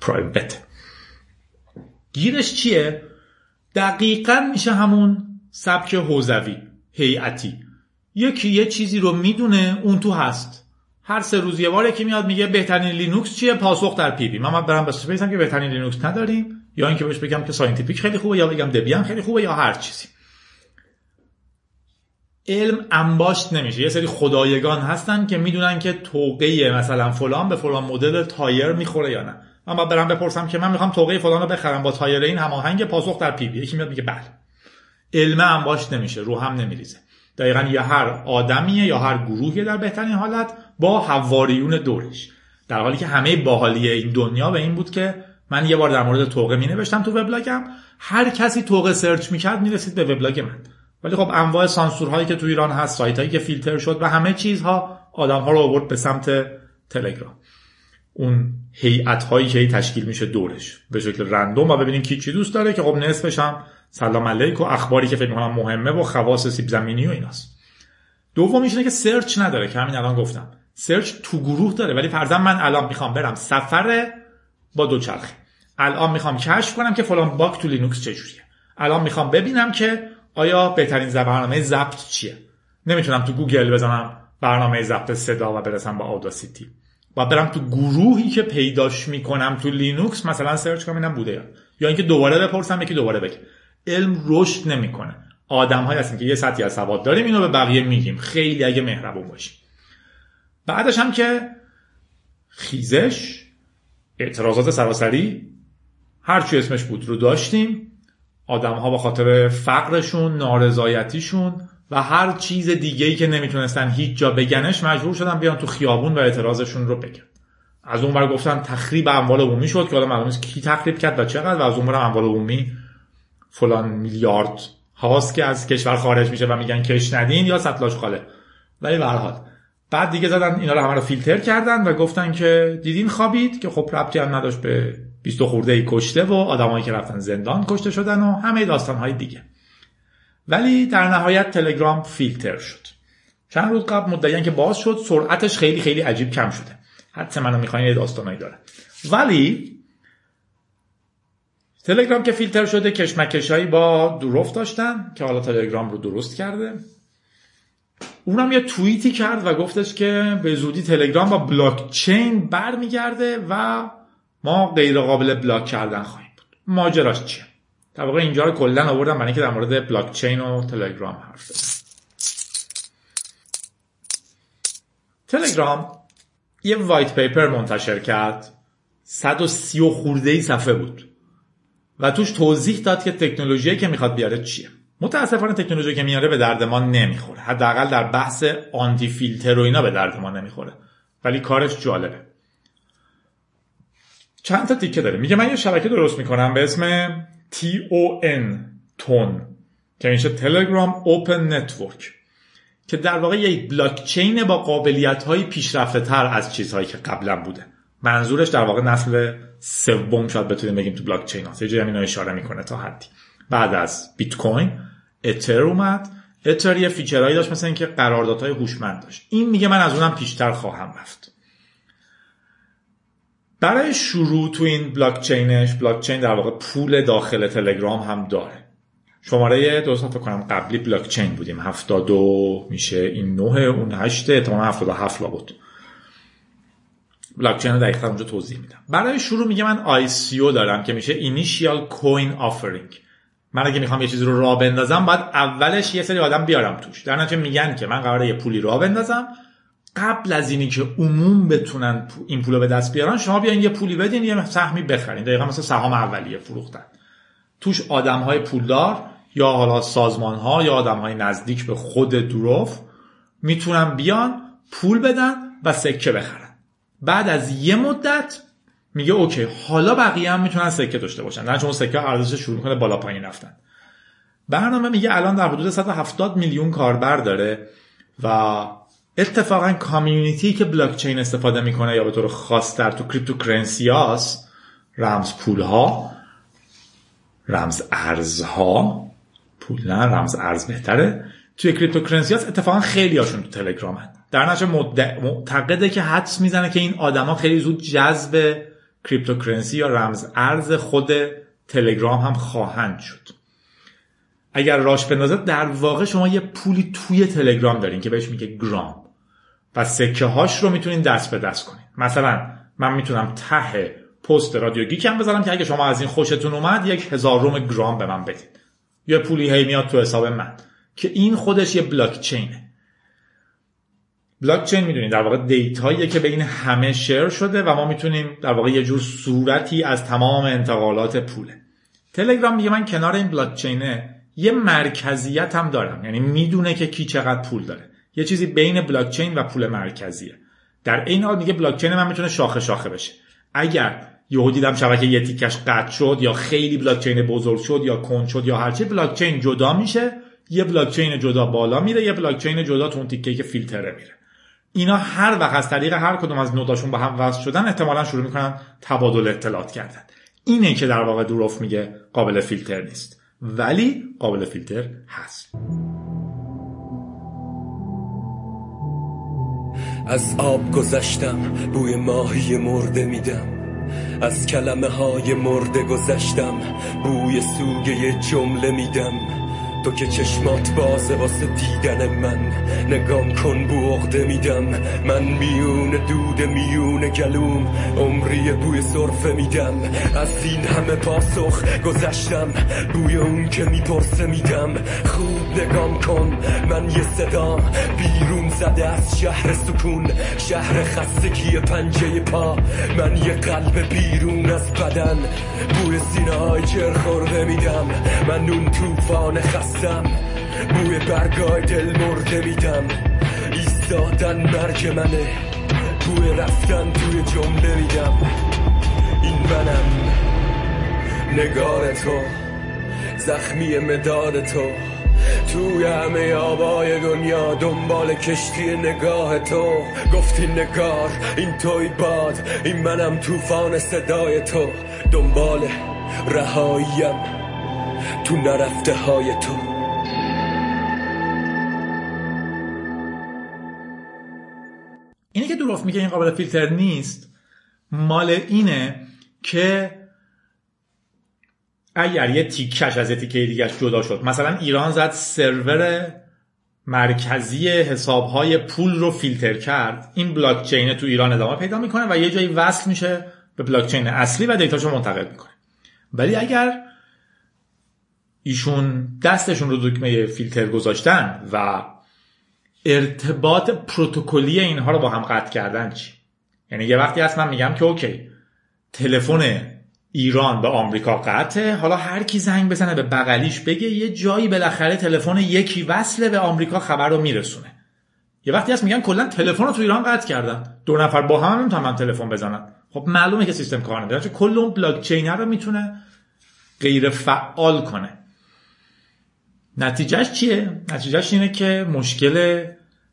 private گیرش چیه؟ دقیقا میشه همون سبک حوزوی هیئتی. یکی یه چیزی رو می‌دونه اون تو هست. هر سه روز یه بار که میاد میگه بهترین لینوکس چیه؟ پاسخ در PV من برم بس که بهترین لینوکس نداریم یا اینکه بهش بگم که Scientific خیلی خوبه یا بگم Debian خیلی خوبه یا هر چیزی. علم انباشت نمیشه. یه سری خدایگان هستن که می‌دونن که طوقه مثلا فلان به فلان مدل تایر می‌خوره یا نه. من باید برم بپرسم که من می‌خوام طوقه فلان رو بخرم. با تایر این هماهنگ پاسخ در PV یکی میاد میگه بله. علم انباشت نمیشه رو هم نمیریزه. دقیقا یا هر آدمیه یا هر گروهی در بهترین حالت با حواریون دورش. در حالی که همه باحالی این دنیا به این بود که من یه بار در مورد طوقه می نوشتم تو وبلاگم. هر کسی توقه search می‌کرد می‌رسید به وبلاگ من. ولی خب انواع سانسورهایی که تو ایران هست سایت هایی که فیلتر شد و همه چیزها آدم ها رو آورد به سمت تلگرام. اون هیئت هایی که تشکیل میشه دورش. به شکل random و ببینیم کی چی دوست داره که خب نصفش هم سلام علیک و اخباری که فکر می‌کنم مهمه و خواص سیب زمینی و ایناست. دومیش اینه که search نداره که همین الان گفتم. search تو گروه داره ولی فرضاً من الان می‌خوام برم سفر با دوچرخه. الان می‌خوام کشف کنم که فلان bug تو لینوکس چجوریه الان می‌خوام ببینم که آیا بهترین برنامه ضبط چیه. نمی‌تونم تو گوگل بزنم برنامه ضبط صدا و برسم با Audacity و برم تو گروهی که پیداش می‌کنم تو لینوکس مثلا search کنم اینم بوده یا. یا اینکه دوباره بپرسم یکی دوباره بگه. علم رشد نمی‌کنه. آدم های هستن که یه سطحی از سواد داریم اینو به بقیه میگیم. خیلی اگه مهربون باشیم. بعدش هم که خیزش اعتراضات سراسری هر چی اسمش بود رو داشتیم. آدم ها به خاطر فقرشون نارضایتیشون و هر چیز دیگه ای که نمی‌تونستن هیچ جا بگنش مجبور شدن بیان تو خیابون و اعتراضشون رو بگن. از اون بر گفتن تخریب اموال عمومی شد که حالا معلوم کی تخریب کرد و چقدر و از اون اموال عمومی فلان میلیارد هاست که از کشور خارج میشه و میگن کش ندین یا سطلاش خاله. ولی به حال. بعد دیگه زدن اینا رو همه رو فیلتر کردن و گفتن که دیدین خوابید که خب ربطی هم نداشت به 20 خورده ای کشته و آدمایی که رفتن زندان کشته شدن و همه داستان های دیگه. ولی در نهایت تلگرام فیلتر شد. چند روز قبل مدعیان که باز شد سرعتش خیلی خیلی عجیب کم شده. حتی منو می‌خواین یه داستانایی داره. ولی تلگرام که فیلتر شده کشمکشایی با دروفت داشتن که حالا تلگرام رو درست کرده. اونم یه توییتی کرد و گفتش که به زودی تلگرام با بلاک چین برمیگرده و ما غیر قابل block کردن خواهیم بود. ماجراش چیه؟ در واقع اینجا رو کلا آوردم برای اینکه در مورد بلاک چین و تلگرام حرف بزنم. تلگرام یه white paper منتشر کرد. 130 و خورده ای صفحه بود. و توش توضیح داد که تکنولوژی که می‌خواد بیاره چیه. متاسفانه تکنولوژی که میاره به درد ما نمی‌خوره. حداقل در بحث anti filter و اینا به درد ما نمی‌خوره. ولی کارش جالبه. چند تا تیکه داره. میگه من یه شبکه درست می‌کنم به اسم TON تون که میشه Telegram Open Network که در واقع یک بلاک چین با قابلیت های پیشرفته تر از چیزهایی که قبلا بوده. منظورش در واقع نسل سوم شاید بتونیم بگیم تو بلاک چین هست یه جایی اشاره می‌کنه تا حدی. بعد از بیت کوین اتر اومد. اتر یه feature هایی داشت مثل اینکه قراردادهای هوشمند داشت. این میگه من از اونم پیشتر خواهم رفت. برای شروع تو این بلاک چینش بلاک چین در واقع پول داخل تلگرام هم داره. شماره درست فکر کنم قبلی بلاک چین بودیم 72 میشه این 9 اون 8 احتمالاً 77 لا بود بلاک چین رو دقیقا اونجا توضیح میدم. برای شروع میگه من او دارم که میشه اینیشیال کوین آفرینگ من اگه می‌خوام یه چیزی رو راه بندازم باید اولش یه سری آدم بیارم توش. در نتیجه میگن که من قراره یه پولی راه بندازم. قبل از اینی که عموم بتونن این پول رو به دست بیارن شما بیاین یه پولی بدین یه سهمی بخرین. دقیقا مثل سهام اولیه فروختن. توش آدم های پولدار یا حالا سازمان ها یا آدم های نزدیک به خود دروف می‌تونن بیان پول بدن و سکه بخرن. بعد از یه مدت میگه اوکی حالا بقیه هم می‌تونن سکه داشته باشن. نه چون سکه ارزش شروع می‌کنه بالا پایین رفتن. برنامه میگه الان در حدود 170 میلیون کاربر داره و اتفاقا community که بلاک چین استفاده می‌کنه یا به طور خاص در تو cryptocurrency رمز پول ها رمز ارزها پول نه رمز ارز بهتره. توی cryptocurrency هاست اتفاقا خیلی هاشون تو تلگرام در نتیجه معتقده که حدس می‌زنه که این آدما خیلی زود جذب cryptocurrency یا رمز ارز خود تلگرام هم خواهند شد. اگر راش بندازد در واقع شما یه پولی توی تلگرام دارین که بهش میگه گرام. و سکه هاش رو می‌تونین دست به دست کنین. مثلا من می‌تونم ته پست رادیو گیکم بذارم که اگه شما از این خوشتون اومد یک هزارم گرام به من بدید یه پولی هی میاد تو حساب من. که این خودش یه بلاک چینه بلاک چین می‌دونید در واقع data ییه که بین همه share شده و ما می‌تونیم در واقع یه جور صورتی از تمام انتقالات پوله. تلگرام میگه من کنار این بلاک چینه یه مرکزیت هم دارم. یعنی می‌دونه که کی چقدر پول داره. یه چیزی بین بلاک چین و پول مرکزیه. در این حال میگه بلاک چین من می‌تونه شاخه شاخه بشه. اگر یهو دیدم شبکه یه تیکش قطع شد یا خیلی بلاک چین بزرگ شد یا کند شد یا هرچی بلاک چین جدا میشه یه بلاک چین جدا بالا میره یه بلاک چین جدا تو اون تیکه که فیلتره میره. اینا هر وقت از طریق هر کدوم از نوداشون با هم وصل شدن احتمالا شروع می‌کنن تبادل اطلاعات کردن. اینه که در واقع دروف میگه قابل فیلتر نیست. ولی قابل فیلتر هست. از آب گذشتم بوی ماهی مرده میدم. از کلمه های مرده گذشتم بوی سوگه جمله میدم. تو که چشمات بازه واسه دیدن من. نگام کن بوغده میدم. من میون دود میون گلوم. عمری بوی صرفه میدم. از این همه پاسخ گذشتم. بوی اون که می‌پرسه میدم. خوب نگام کن. من یه صدا بیرون زده از شهر سکون. شهر خستگی پنجه پا. من یه قلب بیرون از بدن. بوی سینه های میدم. من اون توفان خست هستم. بوی برگای دل مرده میدم. ایستادن مرگ منه. بوی رفتن توی جمله میدم. این منم. نگار تو. زخمی مداد تو. توی همه آبای دنیا دنبال کشتی نگاه تو. گفتی نگار این توی باد. این منم توفان صدای تو. دنبال رهاییم تو نرفته های تو. اینه که دروف میگه این قابل فیلتر نیست مال اینه که اگر یه تیکش از یه تیکه دیگه جدا شد مثلا ایران زد سرور مرکزی حسابهای پول رو فیلتر کرد. این بلاک چین تو ایران ادامه پیدا می‌کنه و یه جایی وصل میشه به بلاک چین اصلی و data شو منتقل می‌کنه. ولی اگر ایشون دستشون رو دکمه فیلتر گذاشتن و ارتباط پروتکلی اینها رو با هم قطع کردن چی؟ یعنی یه وقتی هست من میگم که اوکی تلفن ایران به آمریکا قطعه حالا هر کی زنگ بزنه به بغلیش بگه یه جایی بالاخره تلفن یکی وصله به آمریکا خبر رو میرسونه. یه وقتی هست میگن کلا تلفن رو تو ایران قطع کردن. دو نفر با هم نمی‌تونن تلفن بزنن. خب معلومه که سیستم کار نمی‌کنه. چون کل اون بلاک چین رو می‌تونه غیر فعال کنه. نتیجهش چیه؟ نتیجهش اینه که مشکل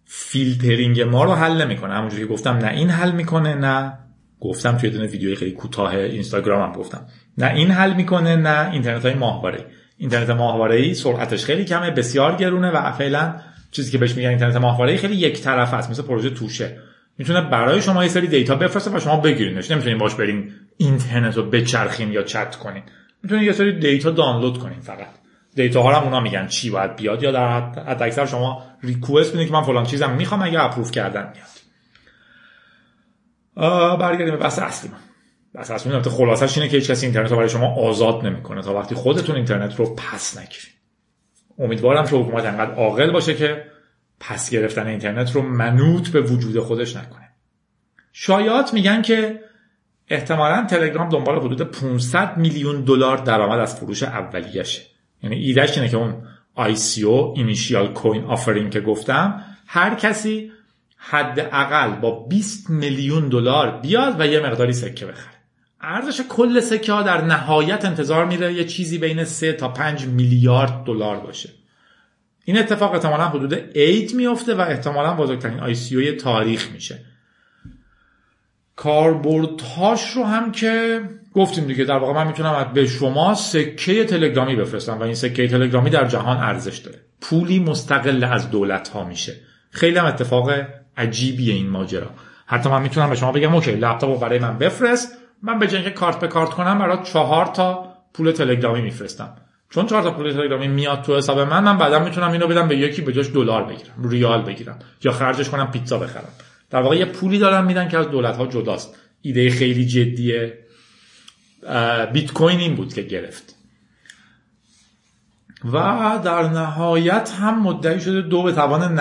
فیلترینگ ما رو حل نمی‌کنه. همونجوری که گفتم نه این حل می‌کنه نه گفتم تو یه دونه ویدیوی خیلی کوتاه هم گفتم. نه این حل می‌کنه نه اینترنت های ماهواره اینترنت ماهواره ای سرعتش خیلی کمه بسیار گرونه و فعلا چیزی که بهش میگن اینترنت ماهواره خیلی یک طرف است مثل پروژه توشه. می‌تونه برای شما یه سری data بفرسته و شما بگیرینش. نمی‌تونین باش برین اینترنت رو بچرخین یا چت کنین. می‌تونین یه سری data دانلود کنین فقط. data ها رو اونا میگن چی باید بیاد یا در حد اکثر شما request بدین که من فلان چیزم می‌خوام اگه approve کردن میاد. برگردیم به بحث اصلی من بحث اصلی من خلاصش اینه که هیچ کسی اینترنت رو برای شما آزاد نمی‌کنه. تا وقتی خودتون اینترنت رو پس نگیرید. امیدوارم که حکومت انقدر عاقل باشه که پس گرفتن اینترنت رو منوط به وجود خودش نکنه. شایعات میگن که احتمالا تلگرام دنبال حدود 500 میلیون دلار درآمد از فروش اولیشه یعنی ایدهش اینه که اون ICO Initial Coin Offering که گفتم هر کسی حداقل با 20 میلیون دلار بیاد و یه مقداری سکه بخره. ارزش کل سکه ها در نهایت انتظار میره یه چیزی بین 3 تا 5 میلیارد دلار باشه. این اتفاق احتمالا حدود عید میفته و احتمالا بزرگترین آی تاریخ میشه. کاربردهاش رو هم که گفتیم دیگه در واقع من می‌تونم به شما سکه تلگرامی بفرستم و این سکه تلگرامی در جهان ارزش داره. پولی مستقل از دولت ها میشه. خیلی هم اتفاق عجیبیه این ماجرا. حتی من می‌تونم به شما بگم اوکی لپتاپ رو برای من بفرست. من به جای کارت به کارت کنم برای چهار تا پول تلگرامی میفرستم. چون چهار تا پول تلگرامی میاد تو حساب من من بعدا می‌تونم اینو بدم به یکی به جاش دلار بگیرم ریال بگیرم یا خرجش کنم پیتزا بخرم. در واقع یه پولی دارن میدن که از دولت ها جداست. ایده خیلی جدیه. بیت کوین این بود که گرفت. و در نهایت هم مدعی شده دو به توان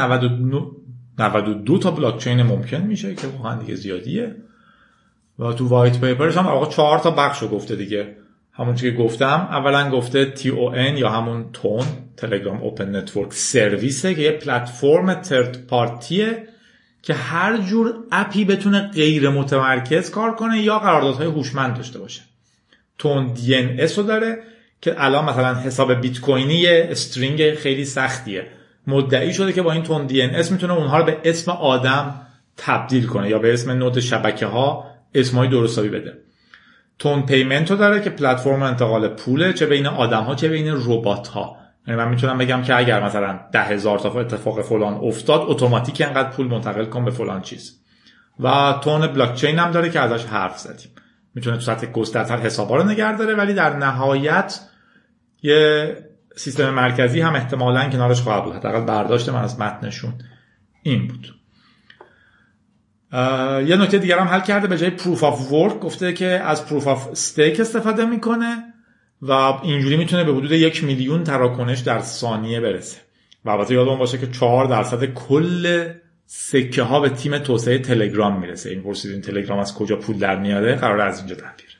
92 تا بلاک چین ممکن میشه که واقعا دیگه زیادیه. و تو وایت پیپرش هم واقعا چهار تا بخش رو گفته دیگه. همون که گفتم اولا گفته TON یا همون تون Telegram Open Network سرویسه که یه پلتفرم third party ه که هر جور app ی بتونه غیر متمرکز کار کنه یا قراردادهای هوشمند داشته باشه. تون DNS رو داره که الان مثلا حساب بیت کوینی string خیلی سختیه. مدعی شده که با این تون DNS می‌تونه اونها رو به اسم آدم تبدیل کنه یا به اسم node شبکه ها اسمای درستابی بده. تون پیمنت رو داره که پلتفرم انتقال پوله چه بین آدم ها چه بین ربات ها یعنی من می‌تونم بگم که اگر مثلا ده هزار تا اتفاق فلان افتاد اتوماتیک انقدر پول منتقل کن به فلان چیز. و تون بلاک چین هم داره که ازش حرف زدیم. می‌تونه تو سطح گسترتر حسابا رو نگه داره ولی در نهایت یه سیستم مرکزی هم احتمالا کنارش خواهد بود. حداقل برداشت من از متنشون این بود. یه نکته دیگر هم حل کرده به جای proof of work گفته که از proof of stake استفاده می‌کنه و اینجوری می‌تونه به حدود یک میلیون تراکنش در ثانیه برسه. و البته یادمون باشه که چهار درصد کل سکه ها به تیم توسعه تلگرام می‌رسه. این پرسیدین تلگرام از کجا پول در میاره؟ قراره از اینجا در بیاره.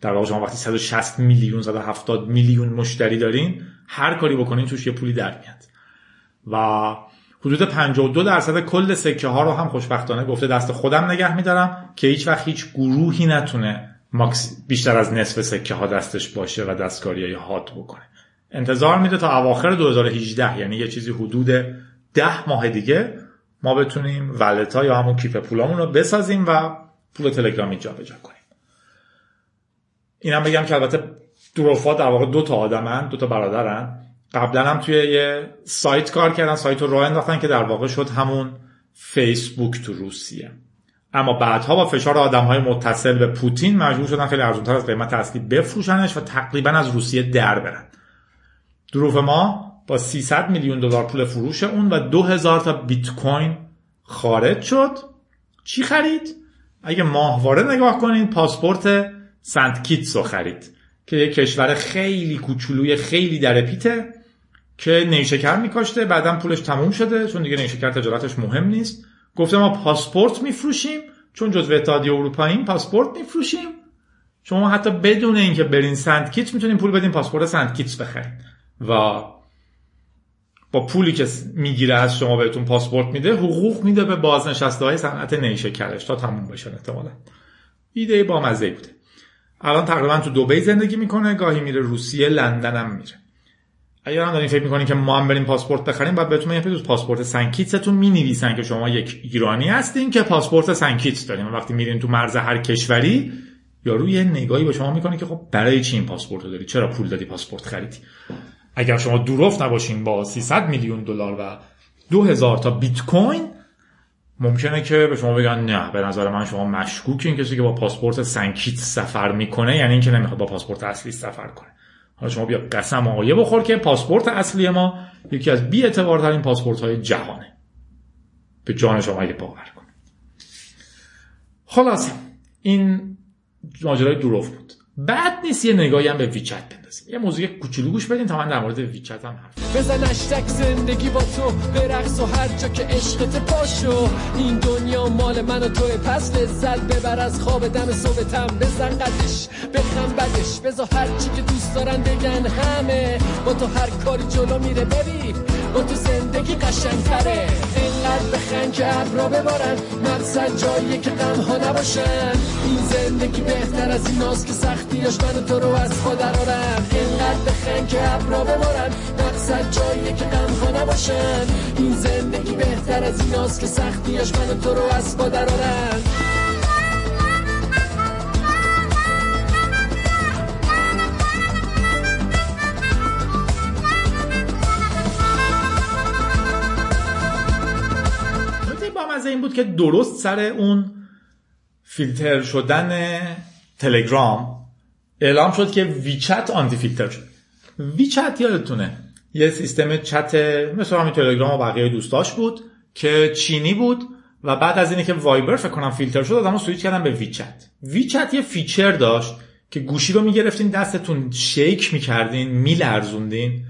در واقع شما وقتی 160 میلیون 170 میلیون مشتری دارین هر کاری بکنین توش یه پولی در میاد. و حدود 52 درصد کل سکه ها رو هم خوشبختانه گفته دست خودم نگه میدارم که هیچ وقت هیچ گروهی نتونه ماکس بیشتر از نصف سکه ها دستش باشه و دستکاری های هات بکنه. انتظار میده تا اواخر 2018 یعنی یه چیزی حدود 10 ماه دیگه ما بتونیم ولتا یا همون کیف پولامون رو بسازیم و پول تلگرامی جابجا کنیم. اینم بگم که البته دروفا در واقع دو تا آدمن دو تا برادرن. قبلا هم توی یه سایت کار کردن سایت رو راه انداختن که در واقع شد همون فیسبوک تو روسیه. اما بعدها با فشار آدم های متصل به پوتین مجبور شدن خیلی ارزونتر از قیمت اصلی بفروشنش و تقریبا از روسیه در برن. دروف ما با 300 میلیون دلار پول فروش اون و 2000 تا بیت کوین خارج شد. چی خرید؟ اگه ماهواره نگاه کنید پاسپورت سنت کیتس رو خرید که یک کشور خیلی کوچولوی خیلی در پیته که نیشکر میکاشته. بعدا پولش تموم شده چون دیگه نیشکر تجارتش مهم نیست. گفته ما پاسپورت میفروشیم چون جزو اتحادیه اروپاییم پاسپورت میفروشیم. شما حتی بدون اینکه برین سنت کیتس می‌تونین پول بدین پاسپورت سنت کیتس بخرید. و با پولی که می‌گیره از شما بهتون پاسپورت میده حقوق میده به بازنشسته های صنعت نیشکرش تا تموم بشن احتمالا. ایده با مزه بوده. الان تقریبا تو دبی زندگی می‌کنه گاهی میره روسیه لندن هم میره. اگر هم دارین فکر می‌کنین که ما هم بریم پاسپورت بخریم بعد بهتون میگن تو پاسپورت سنکیتستون می‌نویسن که شما یک ایرانی هستین که پاسپورت سنکیتس دارین. وقتی میرین تو مرز هر کشوری یارو یه نگاهی به شما می‌کنه که خب برای چی این پاسپورت داری؟ چرا پول دادی پاسپورت خریدی؟ اگر شما دوروف نباشین با 300 میلیون دلار و 2000 تا بیت کوین ممکنه که به شما بگن نه به نظر من شما مشکوکین کسی که با پاسپورت سنکیت سفر می‌کنه یعنی اینکه نمی‌خواد با پاسپورت اصلی سفر کنه. حالا شما بیا قسم و آیه بخور که پاسپورت اصلی ما یکی از بی اعتبارترین پاسپورت های جهانه. به جان شما اگه باور کنه خلاصه این ماجرای دوروف بود. بد نیست یه نگاهی هم به WeChat بندازیم. یه موضوع کوچولو گوش بدین تا من در مورد WeChat هم حرف بزن اشتک زندگی با تو برقص و هر جا که عشقت پاشو. این دنیا مال من و توی پس لذت ببر از خواب دم صبحتم بزن قدش بخم بدش. بزا هر چی که دوست دارن بگن همه. با تو هر کاری جلو میره. ببین با تو زندگی قشنگتره. اینقدر بخن که ابرا ببارن مقصد جاییه که غم ها نباشن. این زندگی بهتر از این که سختیاش من تو رو از پا درارن اینقدر بخن که ابرا ببارن مقصد جاییه که غم ها نباشن. این زندگی بهتر از این که سختیاش من تو رو از پا درارن بود که درست سر اون فیلتر شدن تلگرام اعلام شد که WeChat آنتی فیلتر شد. WeChat یادتونه؟ یه سیستم چت مثل همین تلگرام و بقیه دوستاش بود که چینی بود و بعد از اینه که وایبر فکر کنم فیلتر شد آدمو سویچ کردن به WeChat. WeChat یه feature داشت که گوشی رو می‌گرفتین دستتون shake می‌کردین میلرزوندین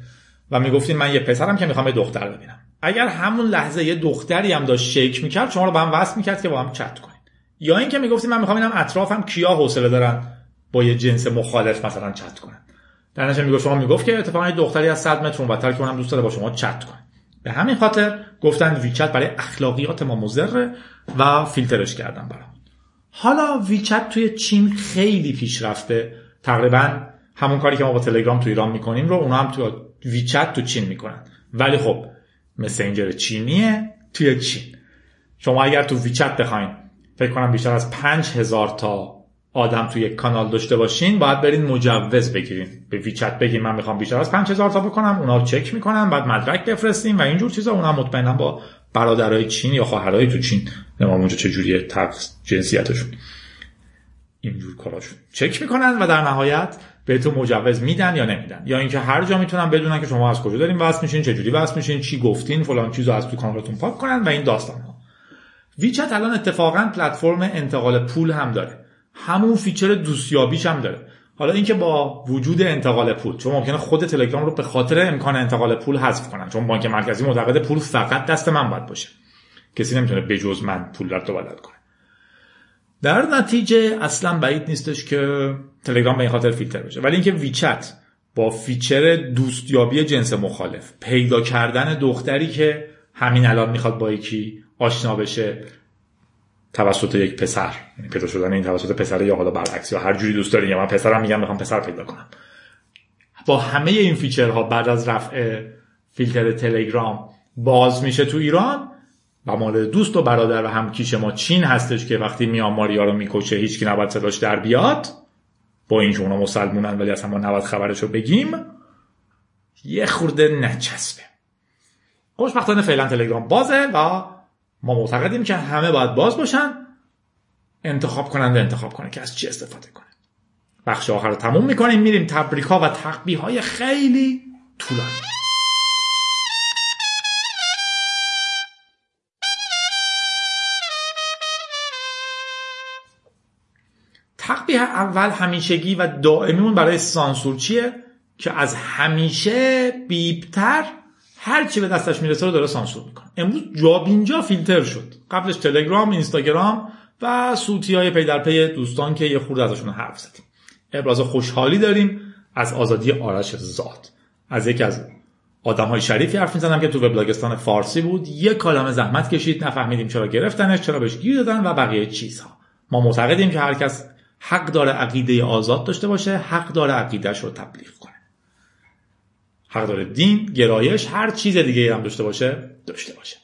و می‌گفتین من یه پسرم که می‌خوام یه دختر ببینم. اگر همون لحظه یه دختری هم داشت shake می‌کرد شما رو با هم وصل می‌کرد که با هم چت کنید یا اینکه می‌گفتیم من می‌خوام اینم اطرافم کیا حوصله دارن با یه جنس مخالف مثلا چت کنن. در نتیجه می‌گفت شما می‌گفت که اتفاقا یه دختری از 100 متر اونورتر که اونم دوست داره با شما چت کنه. به همین خاطر گفتن ویچت برای اخلاقیات ما مضر و فیلترش کردن برام حالا ویچت توی چین خیلی پیشرفته. تقریبا همون کاری که ما با تلگرام تو ایران می‌کنیم رو اونا هم تو ویچت تو چین می‌کنن. ولی خب مسنجر چینیه؟ توی چین. شما اگر تو ویچت بخواین فکر کنم بیشتر از پنج هزار تا آدم توی یک کانال داشته باشین باید برین مجوز بگیرین. به ویچت بگین من می‌خوام بیشتر از پنج هزار تا بکنم اونا چک می‌کنن بعد مدرک بفرستیم و اینجور چیزا. اونا مطمئنا با برادرای چین یا خواهرای تو چین. نمام اونجا چجوریه جنسیتشون. اینجور کاراشون. چک می‌کنن و در نهایت بهتون مجوز میدن یا نمیدن. یا اینکه هر جا می‌تونن بدونن که شما از کجا دارین واسه میشین چه جوری واسه میشین چی گفتین فلان چیزو از تو کانالتون پاک کنن و این داستان ها. WeChat الان اتفاقا پلتفرم انتقال پول هم داره. همون feature دوستیابیش هم داره. حالا اینکه با وجود انتقال پول چون ممکنه خود تلگرام رو به خاطر امکان انتقال پول حذف کنن چون بانک مرکزی معتقد پول فقط دست من باید باشه. کسی نمی‌تونه بجز من پول رد و بدل کنه. در نتیجه اصلا بعید نیستش که تلگرام به این خاطر فیلتر بشه. ولی اینکه WeChat با feature دوستیابی جنس مخالف پیدا کردن دختری که همین الان می‌خواد با یکی آشنا بشه توسط یک پسر یعنی پیدا شدن این توسط پسر یا حالا برعکس یا هر جوری دوست دارین یا من پسرم میگم می‌خوام پسر پیدا کنم. با همه این فیچرها بعد از رفع فیلتر تلگرام باز میشه تو ایران و مال دوست و برادر و همکیش ما چین هستش که وقتی میان ماریا رو می‌کشه هیچکی نباید صداش در بیاد؟ با این اونا مسلمونن ولی اصلا ما نباید خبرش رو بگیم یه خورده نچسبه. خوشبختانه فعلا تلگرام بازه و ما معتقدیم که همه باید باز باشن. انتخاب کننده انتخاب کنه که از چی استفاده کنه. بخش آخر رو تموم می‌کنیم میریم تبریک و تقبیه های خیلی طولانی. تقبیح اول همیشگی و دائمیمون برای سانسور چیه؟ که از همیشه بیبتر هر چی به دستش می‌رسه رو داره سانسور می‌کنه. امروز جابینجا فیلتر شد. قبلش تلگرام اینستاگرام و سوتی های پی در پی دوستان که یه خورده ازشون حرف زدیم. ابراز خوشحالی داریم از آزادی آرش زاد. از یکی از آدم های شریفی حرف می‌زنم که تو وبلاگستان فارسی بود. یه کلمه زحمت کشید نفهمیدیم چرا گرفتنش چرا بهش گیر دادن و بقیه چیزها. ما معتقدیم که هر کس حق داره عقیده آزاد داشته باشه حق داره عقیدهش رو تبلیغ کنه. حق داره دین گرایش هر چیز دیگه هم داشته باشه داشته باشه.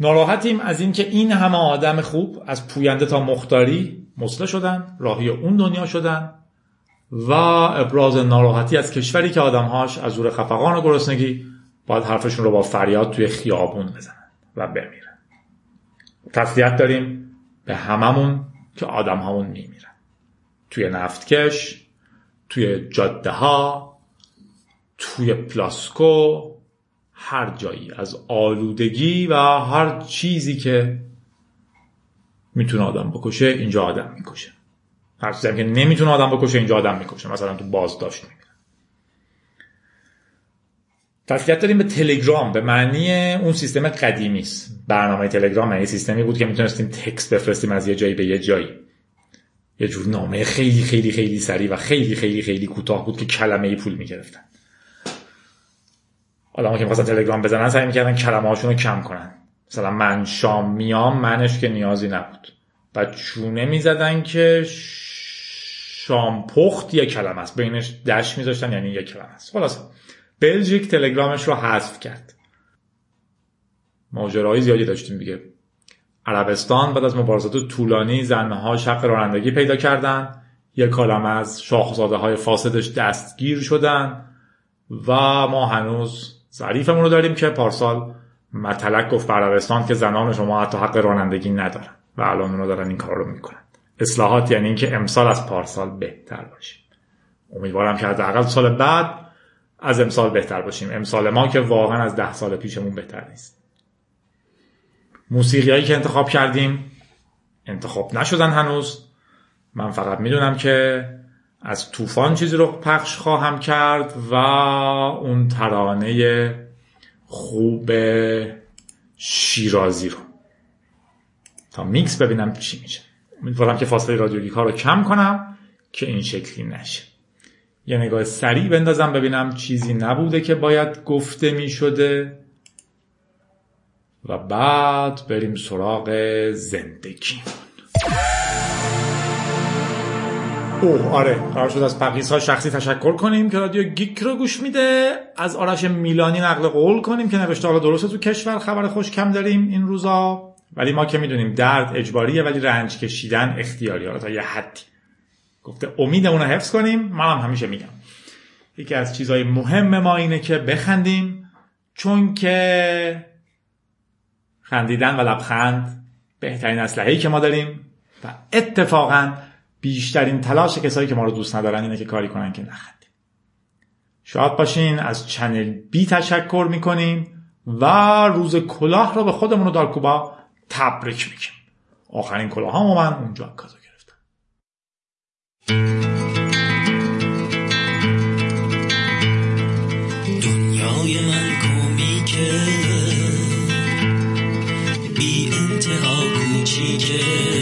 ناراحتیم از اینکه این همه آدم خوب از پوینده تا مختاری مسله شدن راهی اون دنیا شدن و ابراز ناراحتی از کشوری که آدمهاش از زور خفقان و گرسنگی باید حرفشون رو با فریاد توی خیابون بزنن و بمیرن. تسلیت داریم به هممون. که آدم همون میمیرن. توی نفتکش توی جاده ها توی پلاسکو هر جایی. از آلودگی و هر چیزی که می‌تونه آدم بکشه اینجا آدم می‌کشه. هر چیزی که نمی‌تونه آدم بکشه اینجا آدم می‌کشه. مثلا تو بازداشت میمیره تسلیت داریم به تلگرام به معنی اون سیستم قدیمی است. برنامه تلگرام معنی سیستمی بود که می‌تونستیم تکست بفرستیم از یه جایی به یه جایی. یه جور نامه خیلی خیلی خیلی سریع و خیلی خیلی خیلی کوتاه بود که کلمه ای پول می‌گرفتن. آدم که می‌خواستن تلگرام بزنن سعی می‌کردن کلمه هاشون رو کم کنن. مثلا من شام میام منش که نیازی نبود. و چونه می‌زدن که شام پخت یه کلمه است. بینش دش میذاشتن یعنی یه کلمه است. خلاص بلژیک تلگرامش رو حذف کرد. ماجراهای زیادی داشتیم دیگه. عربستان بعد از مبارزات طولانی زنها شق رانندگی پیدا کردن یک کالم از شاخزاده های فاسدش دستگیر شدن و ما هنوز ظریفمون رو داریم که پارسال مطلق گفت عربستان که زنان شما حتی حق رانندگی ندارن و الان اونو دارن این کار رو می‌کنن. اصلاحات یعنی اینکه امسال از پارسال بهتر باشیم امیدوارم که حداقل سال بعد از امسال بهتر باشیم. امسال ما که واقعا از ده سال پیشمون بهتر نیست. موسیقی هایی که انتخاب کردیم انتخاب نشدن هنوز. من فقط می‌دونم که از طوفان چیزی رو پخش خواهم کرد و اون ترانه خوب شیرازی رو. تا میکس ببینم چی میشه. امیدوارم که فاصله رادیو رو کم کنم که این شکلی نشه. یه نگاه سریع بندازم ببینم چیزی نبوده که باید گفته می شده. و بعد بریم سراغ زندگی اوه آره قرار شد از پقیس ها شخصی تشکر کنیم که رادیو گیک رو گوش میده. از آرش میلانی نقل قول کنیم که نوشته حالا درسته تو کشور خبر خوش کم داریم این روزا. ولی ما که می‌دونیم درد اجباریه ولی رنج کشیدن اختیاری حالا تا یه حدی. گفته امیدمون رو حفظ کنیم. منم هم همیشه میگم. یکی از چیزهای مهم ما اینه که بخندیم چون که خندیدن و لبخند بهترین اسلحه‌ای که ما داریم و اتفاقا بیشترین تلاش کسایی که ما رو دوست ندارن اینه که کاری کنن که نخندیم. شاد باشین از چنل بی تشکر می‌کنیم و روز کلاه رو به خودمون و دارکوبا تبریک میگیم. آخرین کلاه ها من اونجا گرفتم دنیای من که بی انتها کوچیکه.